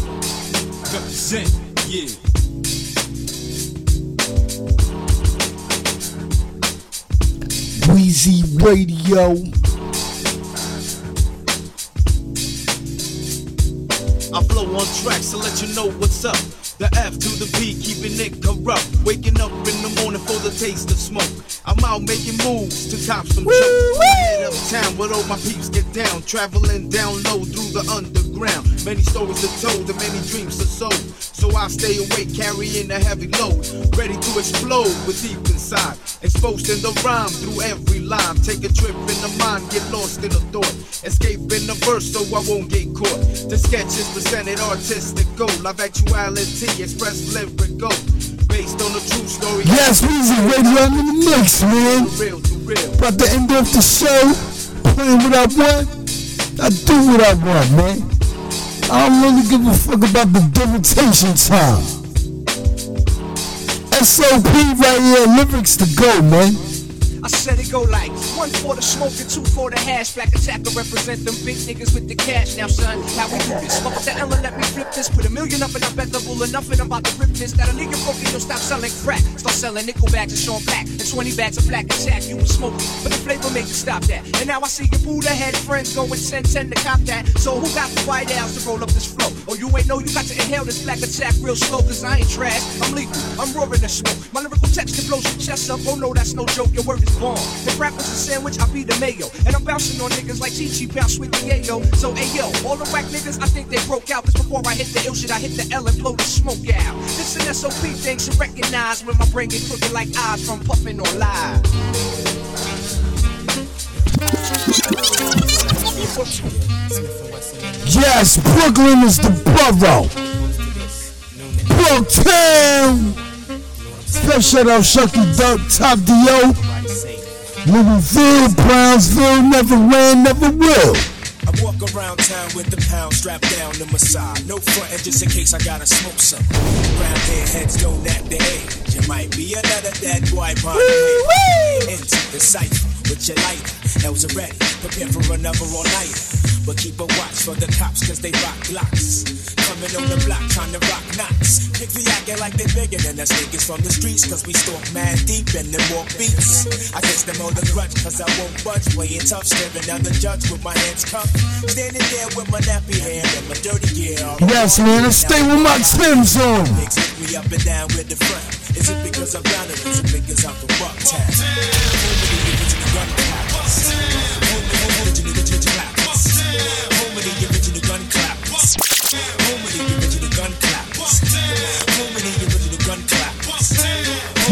Represent, yeah. Weezy Radio. I flow on tracks to let you know what's up. The F to the B, keeping it corrupt. Waking up in the morning for the taste of smoke. I'm out making moves to cop some jokes. Head uptown where all my peeps get down. Traveling down low through the underground. Many stories are told and many dreams are sold. So I stay awake carrying a heavy load. Ready to explode with deep inside. Exposed in the rhyme through every line. Take a trip in the mind, get lost in a thought. Escape in the verse so I won't get caught. The sketch is presented artistic gold. Live actuality, express lyrical. Based on a true story. Yes, Weezy Radio, in the mix, man. Real to real. About to end off the show, playing what I want. I do what I want, man. I don't really give a fuck about the demonstration time. SOP right here, lyrics to go, man. I said it go like one for the smoke and two for the hash. Black attacker represent them big niggas with the cash. Now, son, how we do this? The L and let me flip this. Put a million up and I bet bull enough and I'm about to rip this. That a nigga broken, you'll stop selling crack. Start selling nickel bags and Sean Pack. And 20 bags of black attack. You was smoking, but the flavor make you stop that. And now I see your Buddha head friends going 10 10 to cop that. So who got the white ass to roll up this flow? Oh, you ain't know you got to inhale this black attack real slow, cause I ain't trash. I'm legal, I'm roaring the smoke. My lyrical text that blows your chest up. Oh no, that's no joke, your word is bomb. If rap was a sandwich, I be the mayo. And I'm bouncing on niggas like Chi bounce with the yayo. So, ayo, all the whack niggas, I think they broke out. Cause before I hit the ill shit, I hit the L and blow the smoke out. This an SOP thing to recognize when my brain get crooked like eyes from puffing on live. Yes, Brooklyn is the borough. Brooktown. Special shout out Shucky Duck, Top D.O. Louisville, Brownsville, never ran, never will. I walk around town with the pound strapped down to my side. No frontin' just in case I gotta smoke some. Brown hair heads don't act the age. You might be another dead boy pond. Into the cipher with your lighter. L's are ready. Prepare for another all night. But keep a watch for the cops cause they rock blocks. Coming on the block trying to rock knots. Niggas acting like they bigger than us niggas from the streets cause we stalk mad deep and then walk beats. I guess them all the grudge cause I won't budge. Playing tough, staring down the judge with my hands cuffed. Standing there with my nappy hair and my dirty gear. Yes, man, I stay with my Tim's on. Hit me up and down with the front. Is it because I'm down or is it because I'm from Bucktown? Home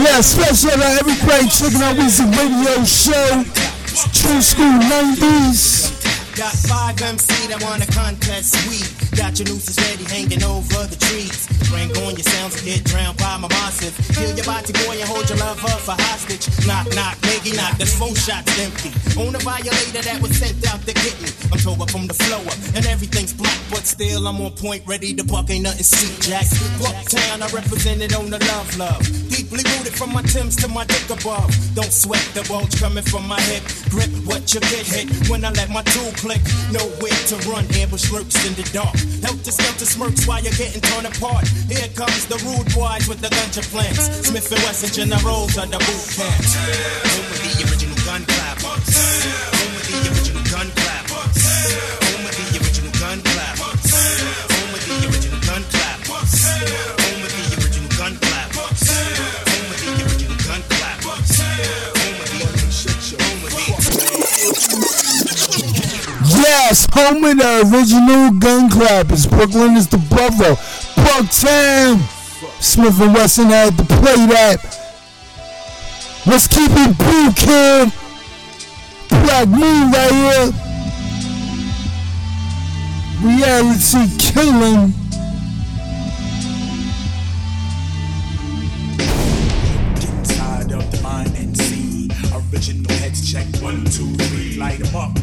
Yeah, special to everybody checking out Weezy Radio Show. True School 90s. Got five MC that wanna contest. We got your nooses ready hanging over the trees. Bring on your sounds and get drowned by my massive. Kill your body boy and hold your lover for hostage. Knock, knock, nigga, knock. That's four shots empty. On a violator that was sent out to get. I'm tore up from the flow up and everything's black, but still I'm on point, ready to buck. Ain't nothing sweet, Jack. Bucktown, I represented on the love, love. Deeply rooted from my Timbs to my dick above. Don't sweat the bulge coming from my hip. Grip what you get hit when I let my tool click. Nowhere to run, ambush lurks in the dark. Helter skelter smirks while you're getting torn apart. Here comes the rude boys with the gunja plants. Smith and Wesson generals the boot camps. With the original gun clappers. Yes, home of the original gun clappers. Brooklyn is the brother. Bucktown. Smif-N-Wessun had to play that. Let's keep it blue, kid. Black Moon right here. Reality killing. Tired of the mind and see. Original heads check one, two, three, light 'em up.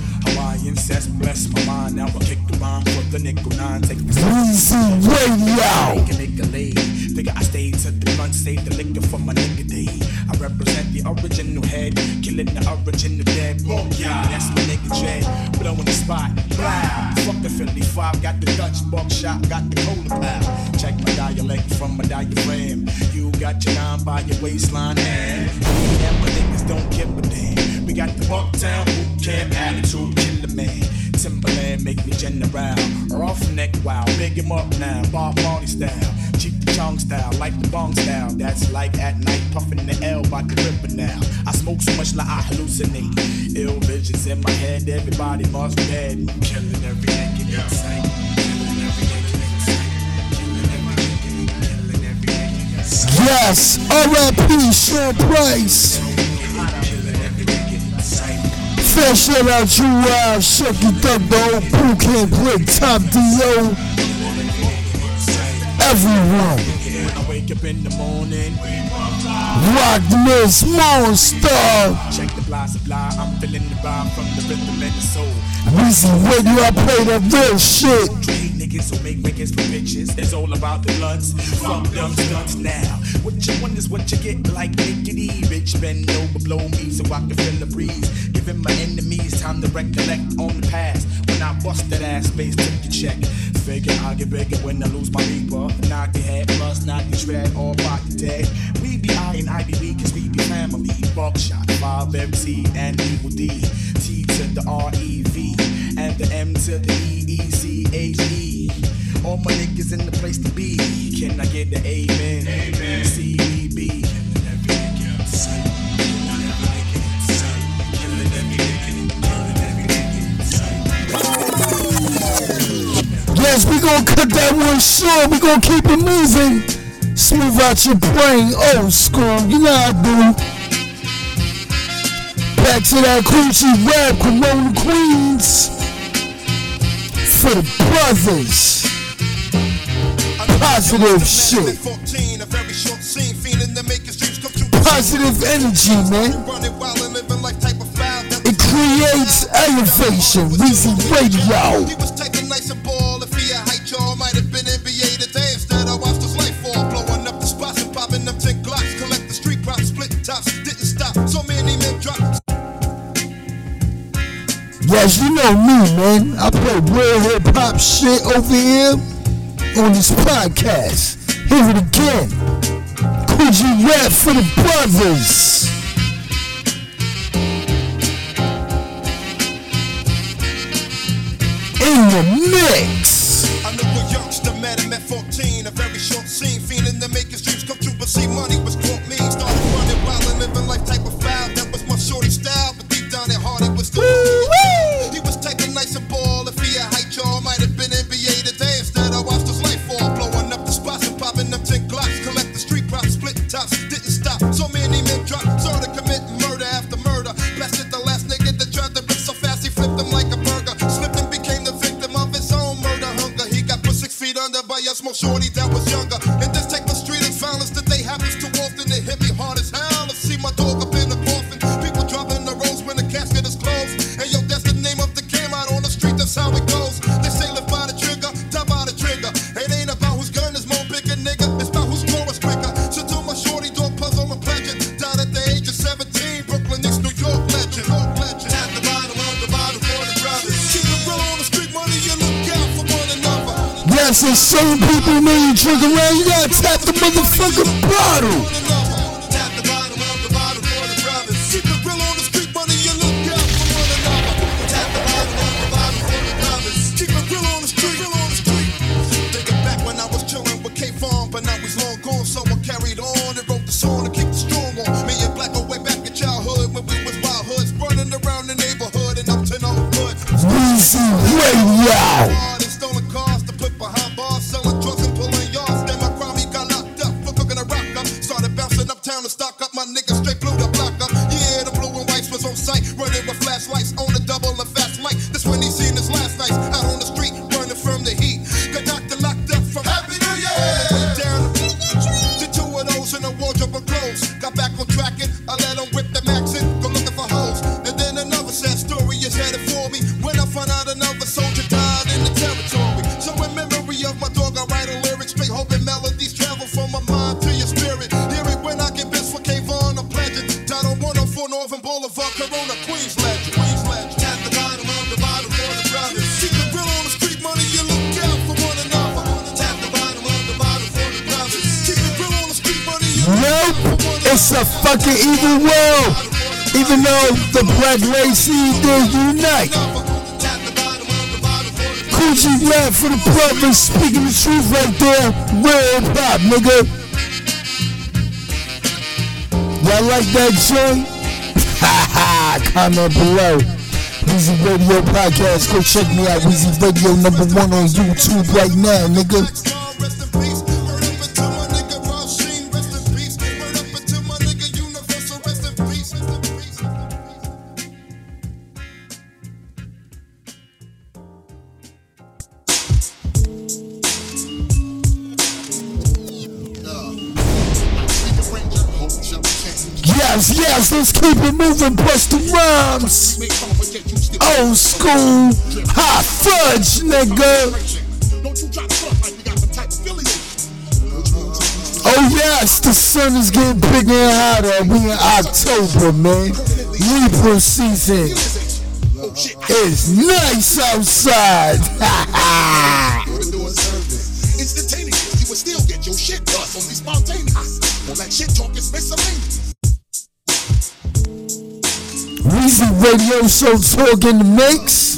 Says bless my mind. Now I kick the rhyme for the nickel nine. Take the Weezy Radio. Make a nigga leave. Figure I stay to the front, save the liquor for my nigga D. I represent the original head, killing the original dead. Boom, yeah, that's my nigga Dread. Blowing the spot, blah. Fuck the Philly 5, got the Dutch buckshot, got the cola pal. Check my dialect from my diaphragm. You got your nine by your waistline, and and my niggas don't give a damn. We got the Bucktown boot camp attitude, killer man. Timberland make me general. Roughneck wow, big him up now. Bob Marley style, cheap the chong style, like the bong style. That's like at night, puffing the L by the river now. I smoke so much like I hallucinate. Ill visions in my head, everybody must be dead. Killing every nigga in sight. Killing every nigga in sight. Killing every nigga, killing every nigga in sight. Yes, R.I.P. Sean Price. Fair shout out you, uh, Shucky Thug, the whole Boot Camp Clik, Top D.O. Everyone. I wake up in the morning. Rock Miss Monster. Check the fly supply, I'm feeling the vibe from the rhythm and the soul. Weezy Radio, I play that real shit. Niggas who make records for bitches. It's all about the blunts. Fuck them stunts now. What you want is what you get like Nickety. Rich bend over, blow me so I can feel the breeze. My enemies time to recollect on the past. When I bust that ass space, took the check. Figure I'll get bigger when I lose my reaper. Knock your head, plus knock your shred, all body dead. We be I and I be we, cause we be family. Buckshot, 5 MC and Evil Dee. T to the R E V. And the M to the E E C H E. All my niggas in the place to be. Can I get the amen? Amen. C E B. we gonna cut that one short. We gonna keep it moving. Smooth out your brain, old school. You know I do. Back to that coochie rap, Corona Queens. For the brothers. Positive shit. Positive energy, man. It creates elevation. Weezy Radio. know me, man. I play real hip hop shit over here on this podcast. Hear it again. Kool G Rap for the brothers? In the mix. around, you gotta tap the motherfucking bottle. the black race does unite. Coochie rap for the brothers, speaking the truth right there. Real pop, nigga. Y'all like that joint? Ha ha, comment below. Weezy Radio Podcast. Go check me out, Weezy Radio number one on YouTube right now, nigga. keep it moving, bust the rhymes. Old school, hot fudge, nigga. Oh yes, the sun is getting bigger and hotter. We in October, man. Libra season. It's nice outside. radio show Talk in the Mix.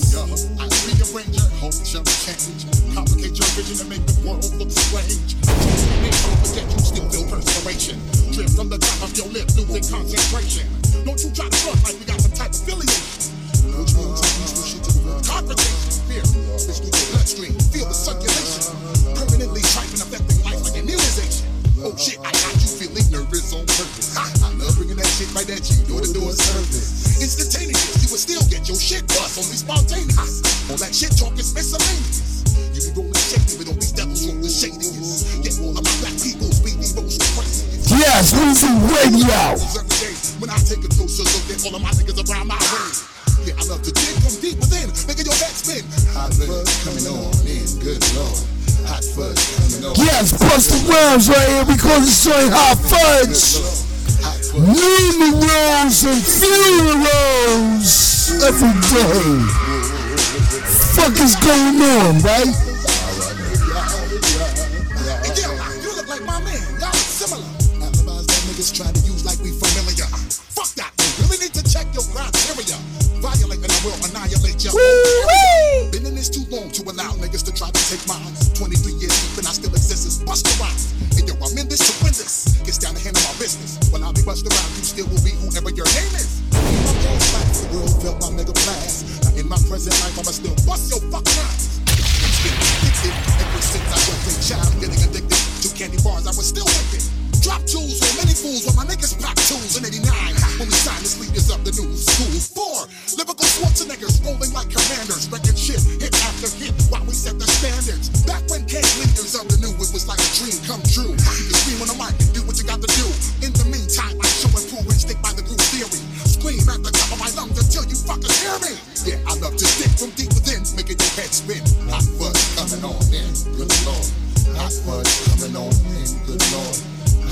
My present life, I'ma still bust your fucking ass. Ever since I was a child, getting addicted to candy bars, I was still wicked. Drop jewels on many fools while my niggas pop tools in 89 when we signed the leaders of the new school. Four lyrical Schwarzeneggers rolling like commanders, wrecking shit hit after hit while we set the standards. Back when came leaders of the new, it was like a dream come true. You can scream on the mic and do what you got to do. In the meantime, I show and prove and stick by the groove theory. Scream at the top of my lungs until you fucking hear me. I love to stick from deep within, making your head spin. Hot fuzz coming on in, good lord. Hot fuzz coming on in, good lord.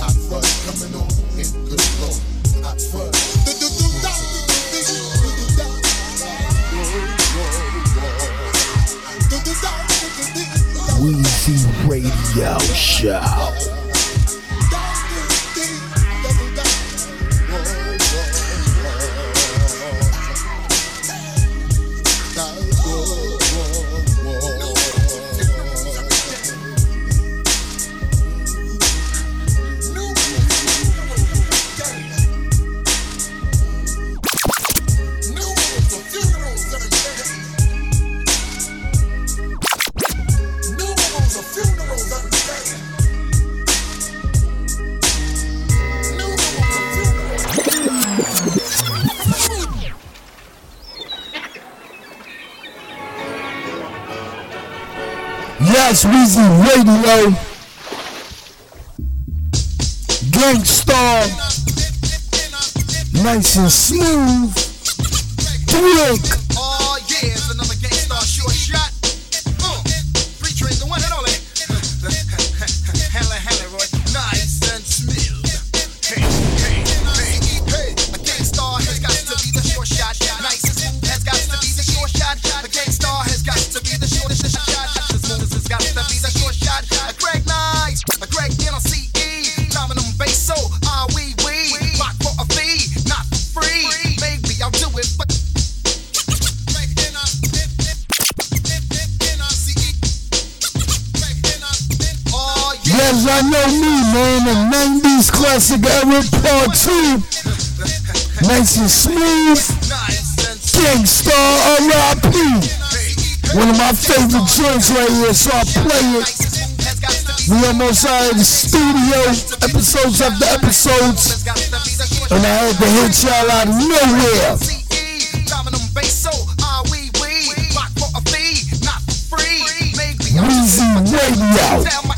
Hot fuzz coming on in, good lord. Hot fuzz. Weezy Radio Show. Yes, Weezy Radio. Gang Starr. Nice and smooth. Drink. Nice and smooth. Gangstar R.I.P. One of my favorite joints right here, so I play it. We almost out of the studio, episodes after episodes. And I had to hit y'all out of nowhere. Weezy Radio.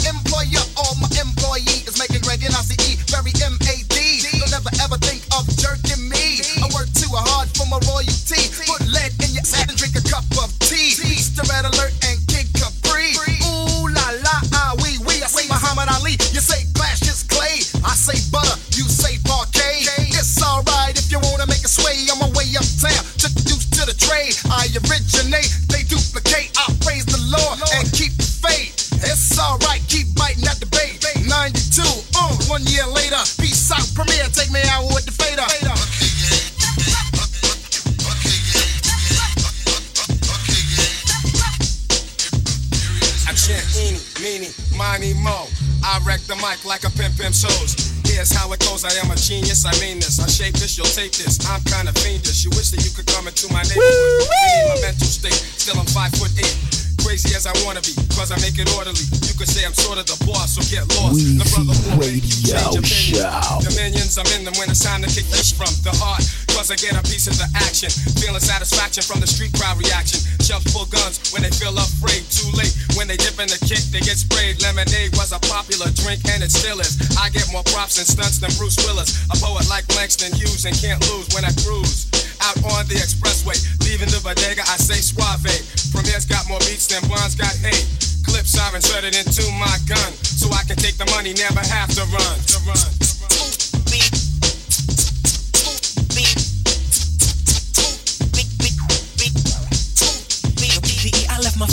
Genius. I mean this. I shape this. You'll take this. I'm kind of fiendish. You wish that you could come into my neighborhood. My mental state. Still I'm five foot eight. Crazy as I wanna be, cause I make it orderly. You could say I'm sort of the boss, so get lost. The brother who will make you change Radio opinion. Show. Dominions, I'm in them when it's time to kick this from the heart. Cause I get a piece of the action. Feeling satisfaction from the street crowd reaction. Shells full guns when they feel afraid. Too late when they dip in the kick, they get sprayed. Lemonade was a popular drink and it still is. I get more props and stunts than Bruce Willis. A poet like Langston Hughes and can't lose when I cruise. out on the expressway. Leaving the bodega, I say suave. Premier's got more beats than Bonds got hate. Clip siren threaded into my gun, so I can take the money, never have to run. To run.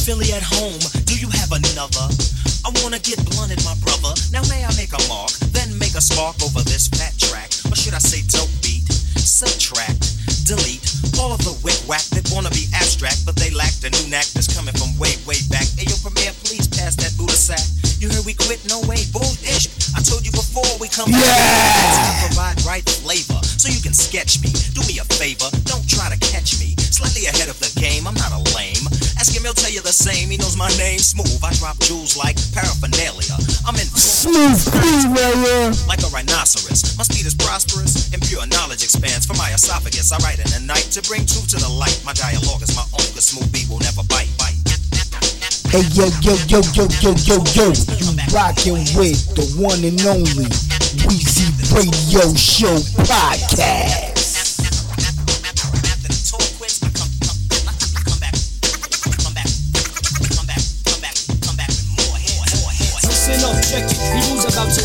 Philly at home. Do you have another? I wanna get blunted, my brother. Now may I make a mark, then make a spark over this fat track, or should I say dope beat? Subtract, delete all of the wick whack that wanna be abstract, but they lack the new knack that's coming from way, way back. Hey yo, Premier, please pass that Buddha sack. You heard we quit? No way, bullish. I told you before we come back. The same. He knows my name, smooth. I drop jewels like paraphernalia. I'm in Smooth B right here. like a rhinoceros. My speed is prosperous and pure knowledge expands from my esophagus. I write in the night to bring truth to the light. My dialogue is my own, cause smooth beat will never bite. bite. Hey yo yo yo yo yo yo yo, you rockin' with the one and only Weezy Radio Show podcast.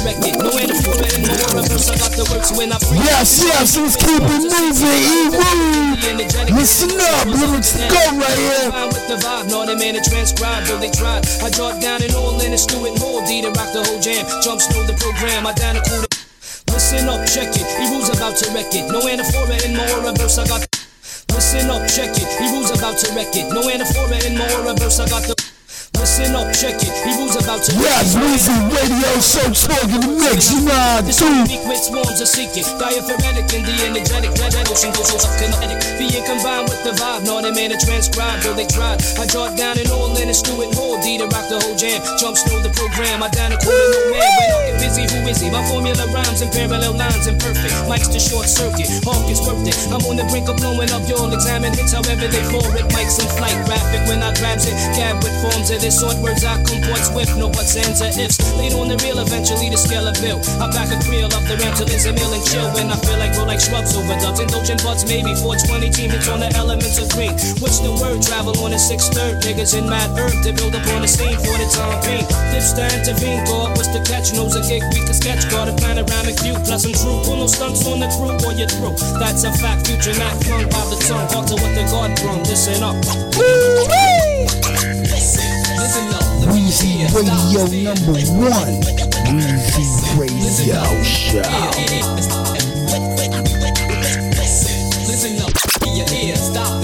It. No end four in my world, reverse. I got the works when I free. Yes, yes, let's keep it moving. E-Woo. Listen up, lyrics go right here. With the vibe, no, they man to transcribe, though they tried. I jot down and all in and stew it more. D to rock the whole jam. Jump through the program, I down the cool. Listen up, check it. Was about to wreck it. No anaphora in my aura verse. I got. Listen up, check it. Was about to wreck it. No anaphora in my aura verse. I got the. Listen up, check it. He was about to. Yes, Weezy Radio Show talking the mix. You know how This do. with swarms of seeking Diaphoretic and the energetic That ocean goes so kinetic Being combined with the vibe No, they made a transcribe Though they tried I jot down and all in and it whole D to rock the whole jam Jumps through the program I down the corner No man when I get busy Who is he? My formula rhymes and parallel lines Imperfect Mike's the short circuit Hawk is worth it I'm on the brink of blowing up You'll examine hits However they for it Mike's in flight Graphic when I grabs it Gab with forms of this sort Words I comport swift No buts, ands, or ifs. Laid on the reel Eventually the scale of bill I back a creel up the ramp till it's a meal and chill. When I feel like roll like shrubs overdubs. Indulgent butts maybe 420 team hits on the elements of green What's the word? Travel on a six third. Niggas in mad herb to build up on the scene for the time being. To intervene God what's the catch? Knows a gig we can sketch. Got a panoramic view plus I'm true. Pull no stunts on the crew or you're through That's a fact future not flung by the tongue. Talk to what the God brung Listen up. Listen up Weezy Radio number one. Weezy Radio Show. Listen up, your ear, stop.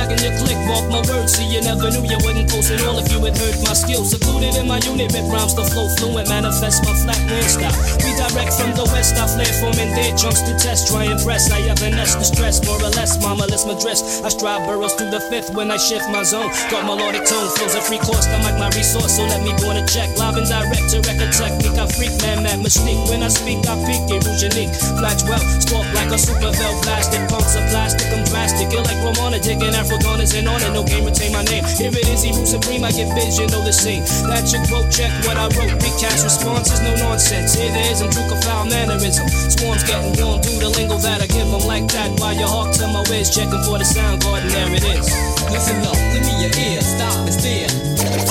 Back in your click, walk my words. See, you never knew you wouldn't post it all if you had heard my skills. Secluded in my unit, rip rhymes to flow fluent, manifest my flat man style. Redirect from the west, I flare forming dead chunks to test. Try and press, I have finesse the stress, more or less. Mama, let's my dress. I strive burrows through the fifth when I shift my zone. Got my melodic tone, flows a free course, I'm like my resource, so let me go on a check. Live and direct to record technique, I freak, man, mad mystique. When I speak, I peak, it unique. Flash well, stalk like a super bell plastic. Punks of plastic, I'm drastic. You're like Romana, digging Afro Gunners and on it. No game, retain my name. Here it is, Ebru Supreme, I get vision, know the scene. That chick quote, check what I wrote. Recast responses, no nonsense. Here there is, I'm Duke of foul mannerism. Swarms getting warm, do the lingo that I give them like that. While you hawk to my ways, checking for the sound garden, there it is. Listen up, let me your ear, stop and stare.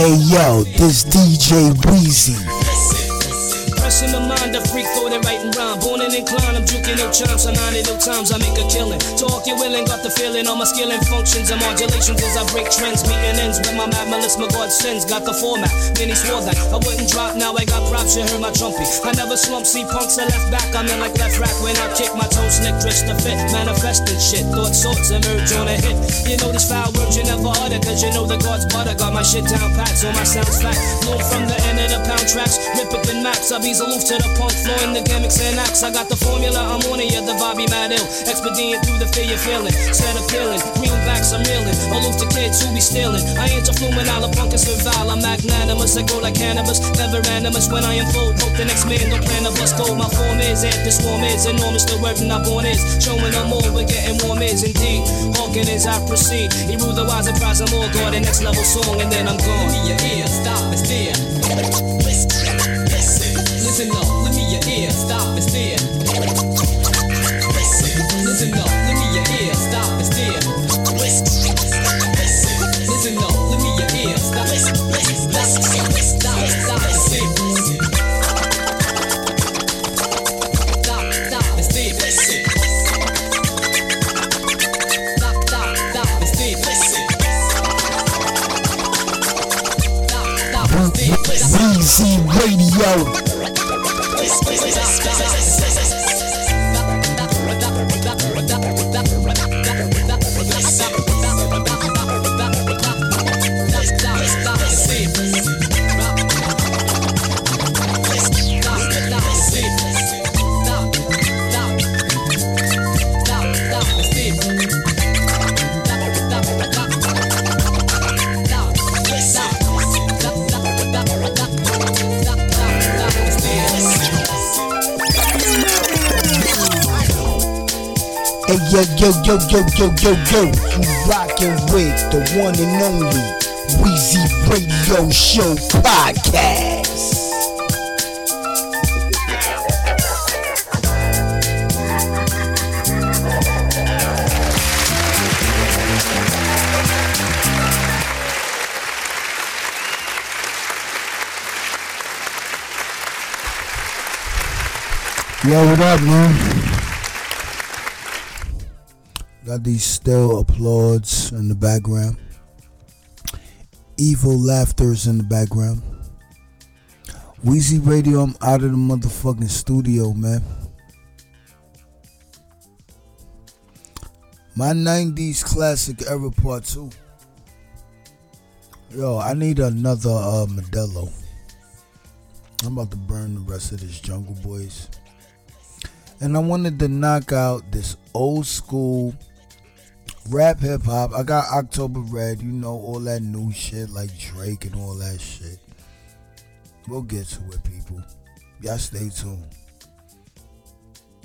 Hey yo, this DJ Weezy. I'm juking no chimes. So nine no times I make a killing. Talk you willing, got the feeling. All my skill and functions and modulations as I break trends. Meeting ends with my mad malice, my God sends. Got the format, he swore that I wouldn't drop. Now I got props, you heard my trumpy. I never slump, see punks are left back. I'm in like left rack when I kick my toe slick, dress to fit. Manifesting shit, thought sorts emerge on a hit. You know this foul words you never utter, cause you know the God's butter. Got my shit down pat, so my sounds fat. Blown from the end of the pound tracks, rip it the maps, I be aloof to the punk floor in the gimmick mix and acts. I got the formula, I'm on it, yeah, the vibe be mad ill. Expedient through the fear you're feeling. Set appealing, greenbacks I'm reeling. All of the kids who be stealing. I ain't a fluminal, a punk and survival. I'm magnanimous, I grow like cannabis. Never animus when I unfold. Hope the next man don't plan to bust gold. My form is, and this form is enormous. The word I'm born is. Showing them more, we're getting warm is indeed. Hawking as I proceed. He rule the wise and prize them all. Go the next level song, and then I'm gone. Let me your ear, stop and stare. Listen, listen, listen up. Let me your ear, stop Radio. Yo yo yo yo yo yo yo, you rockin' with the one and only Weezy Radio Show podcast. Yo, what up, man? Got these still applauds in the background. Evil laughters in the background. Weezy Radio, I'm out of the motherfucking studio, man. My 90s classic era part two. Yo, I need another uh, Modelo. I'm about to burn the rest of this Jungle Boys. And I wanted to knock out this old school rap hip hop. I got October Red, you know, all that new shit like Drake and all that shit. We'll get to it, people. Y'all stay tuned.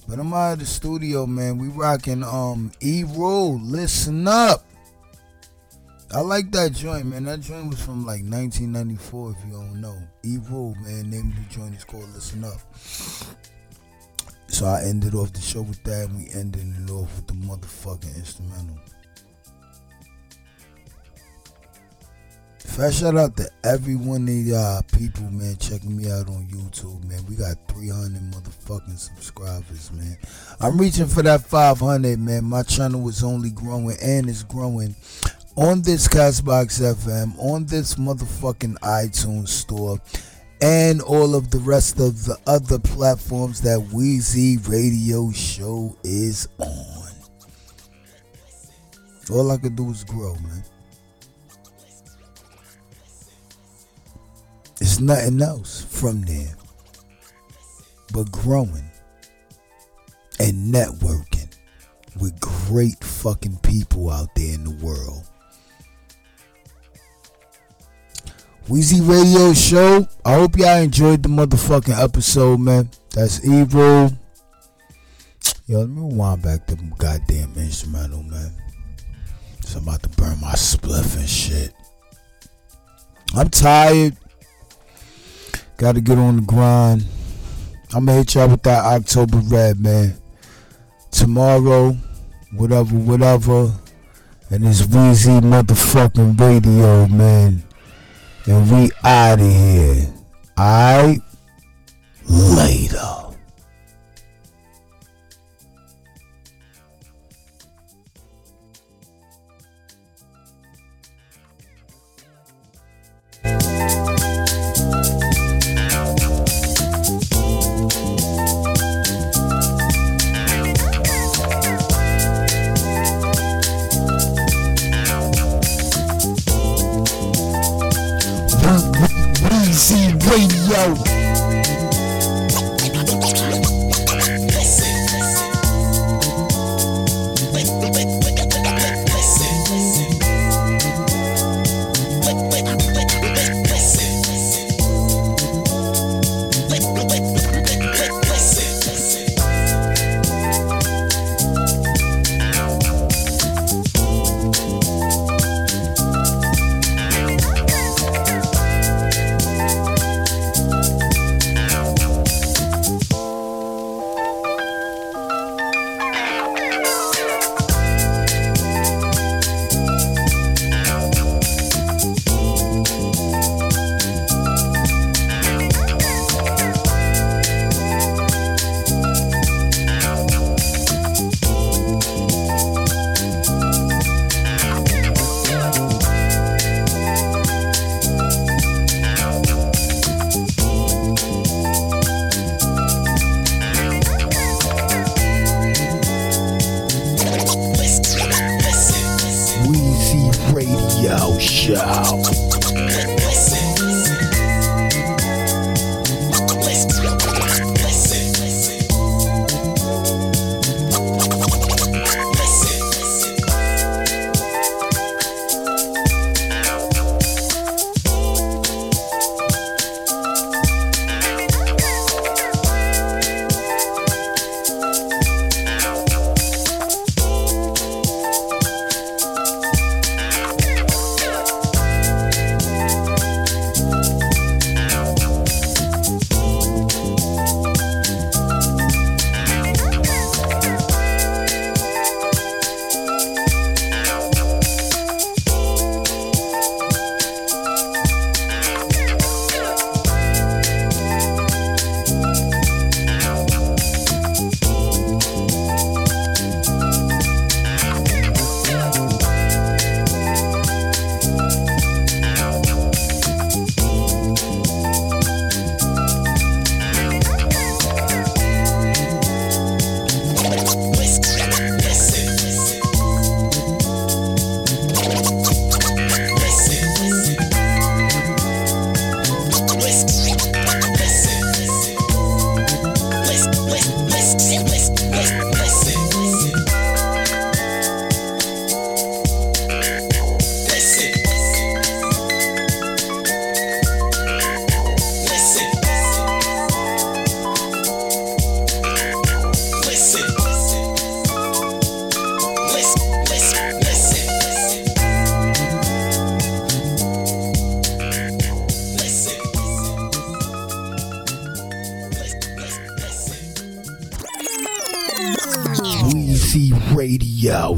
But I'm out of the studio, man. We rocking um E Rule. Listen up. I like that joint, man. That joint was from like 1994, if you don't know. E Rule, man. Name of the joint is called Listen Up. So I ended off the show with that, and we ended it off with the motherfucking instrumental. Fast shout out to every one of y'all people, man, checking me out on YouTube, man. We got 300 motherfucking subscribers, man. I'm reaching for that 500, man. My channel is only growing and is growing on this Castbox FM, on this motherfucking iTunes store, and all of the rest of the other platforms that Weezy Radio Show is on. All I could do is grow, man. It's nothing else from there but growing and networking with great fucking people out there in the world. Weezy Radio Show. I hope y'all enjoyed the motherfucking episode, man. That's evil. Yo, let me rewind back the goddamn instrumental, man. So I'm about to burn my spliff and shit. I'm tired. Gotta get on the grind. I'm gonna hit y'all with that October Red, man. Tomorrow, whatever, whatever. And it's Weezy motherfucking radio, man. And we out of here. Alright? Later. Weezy Radio.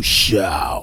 Show.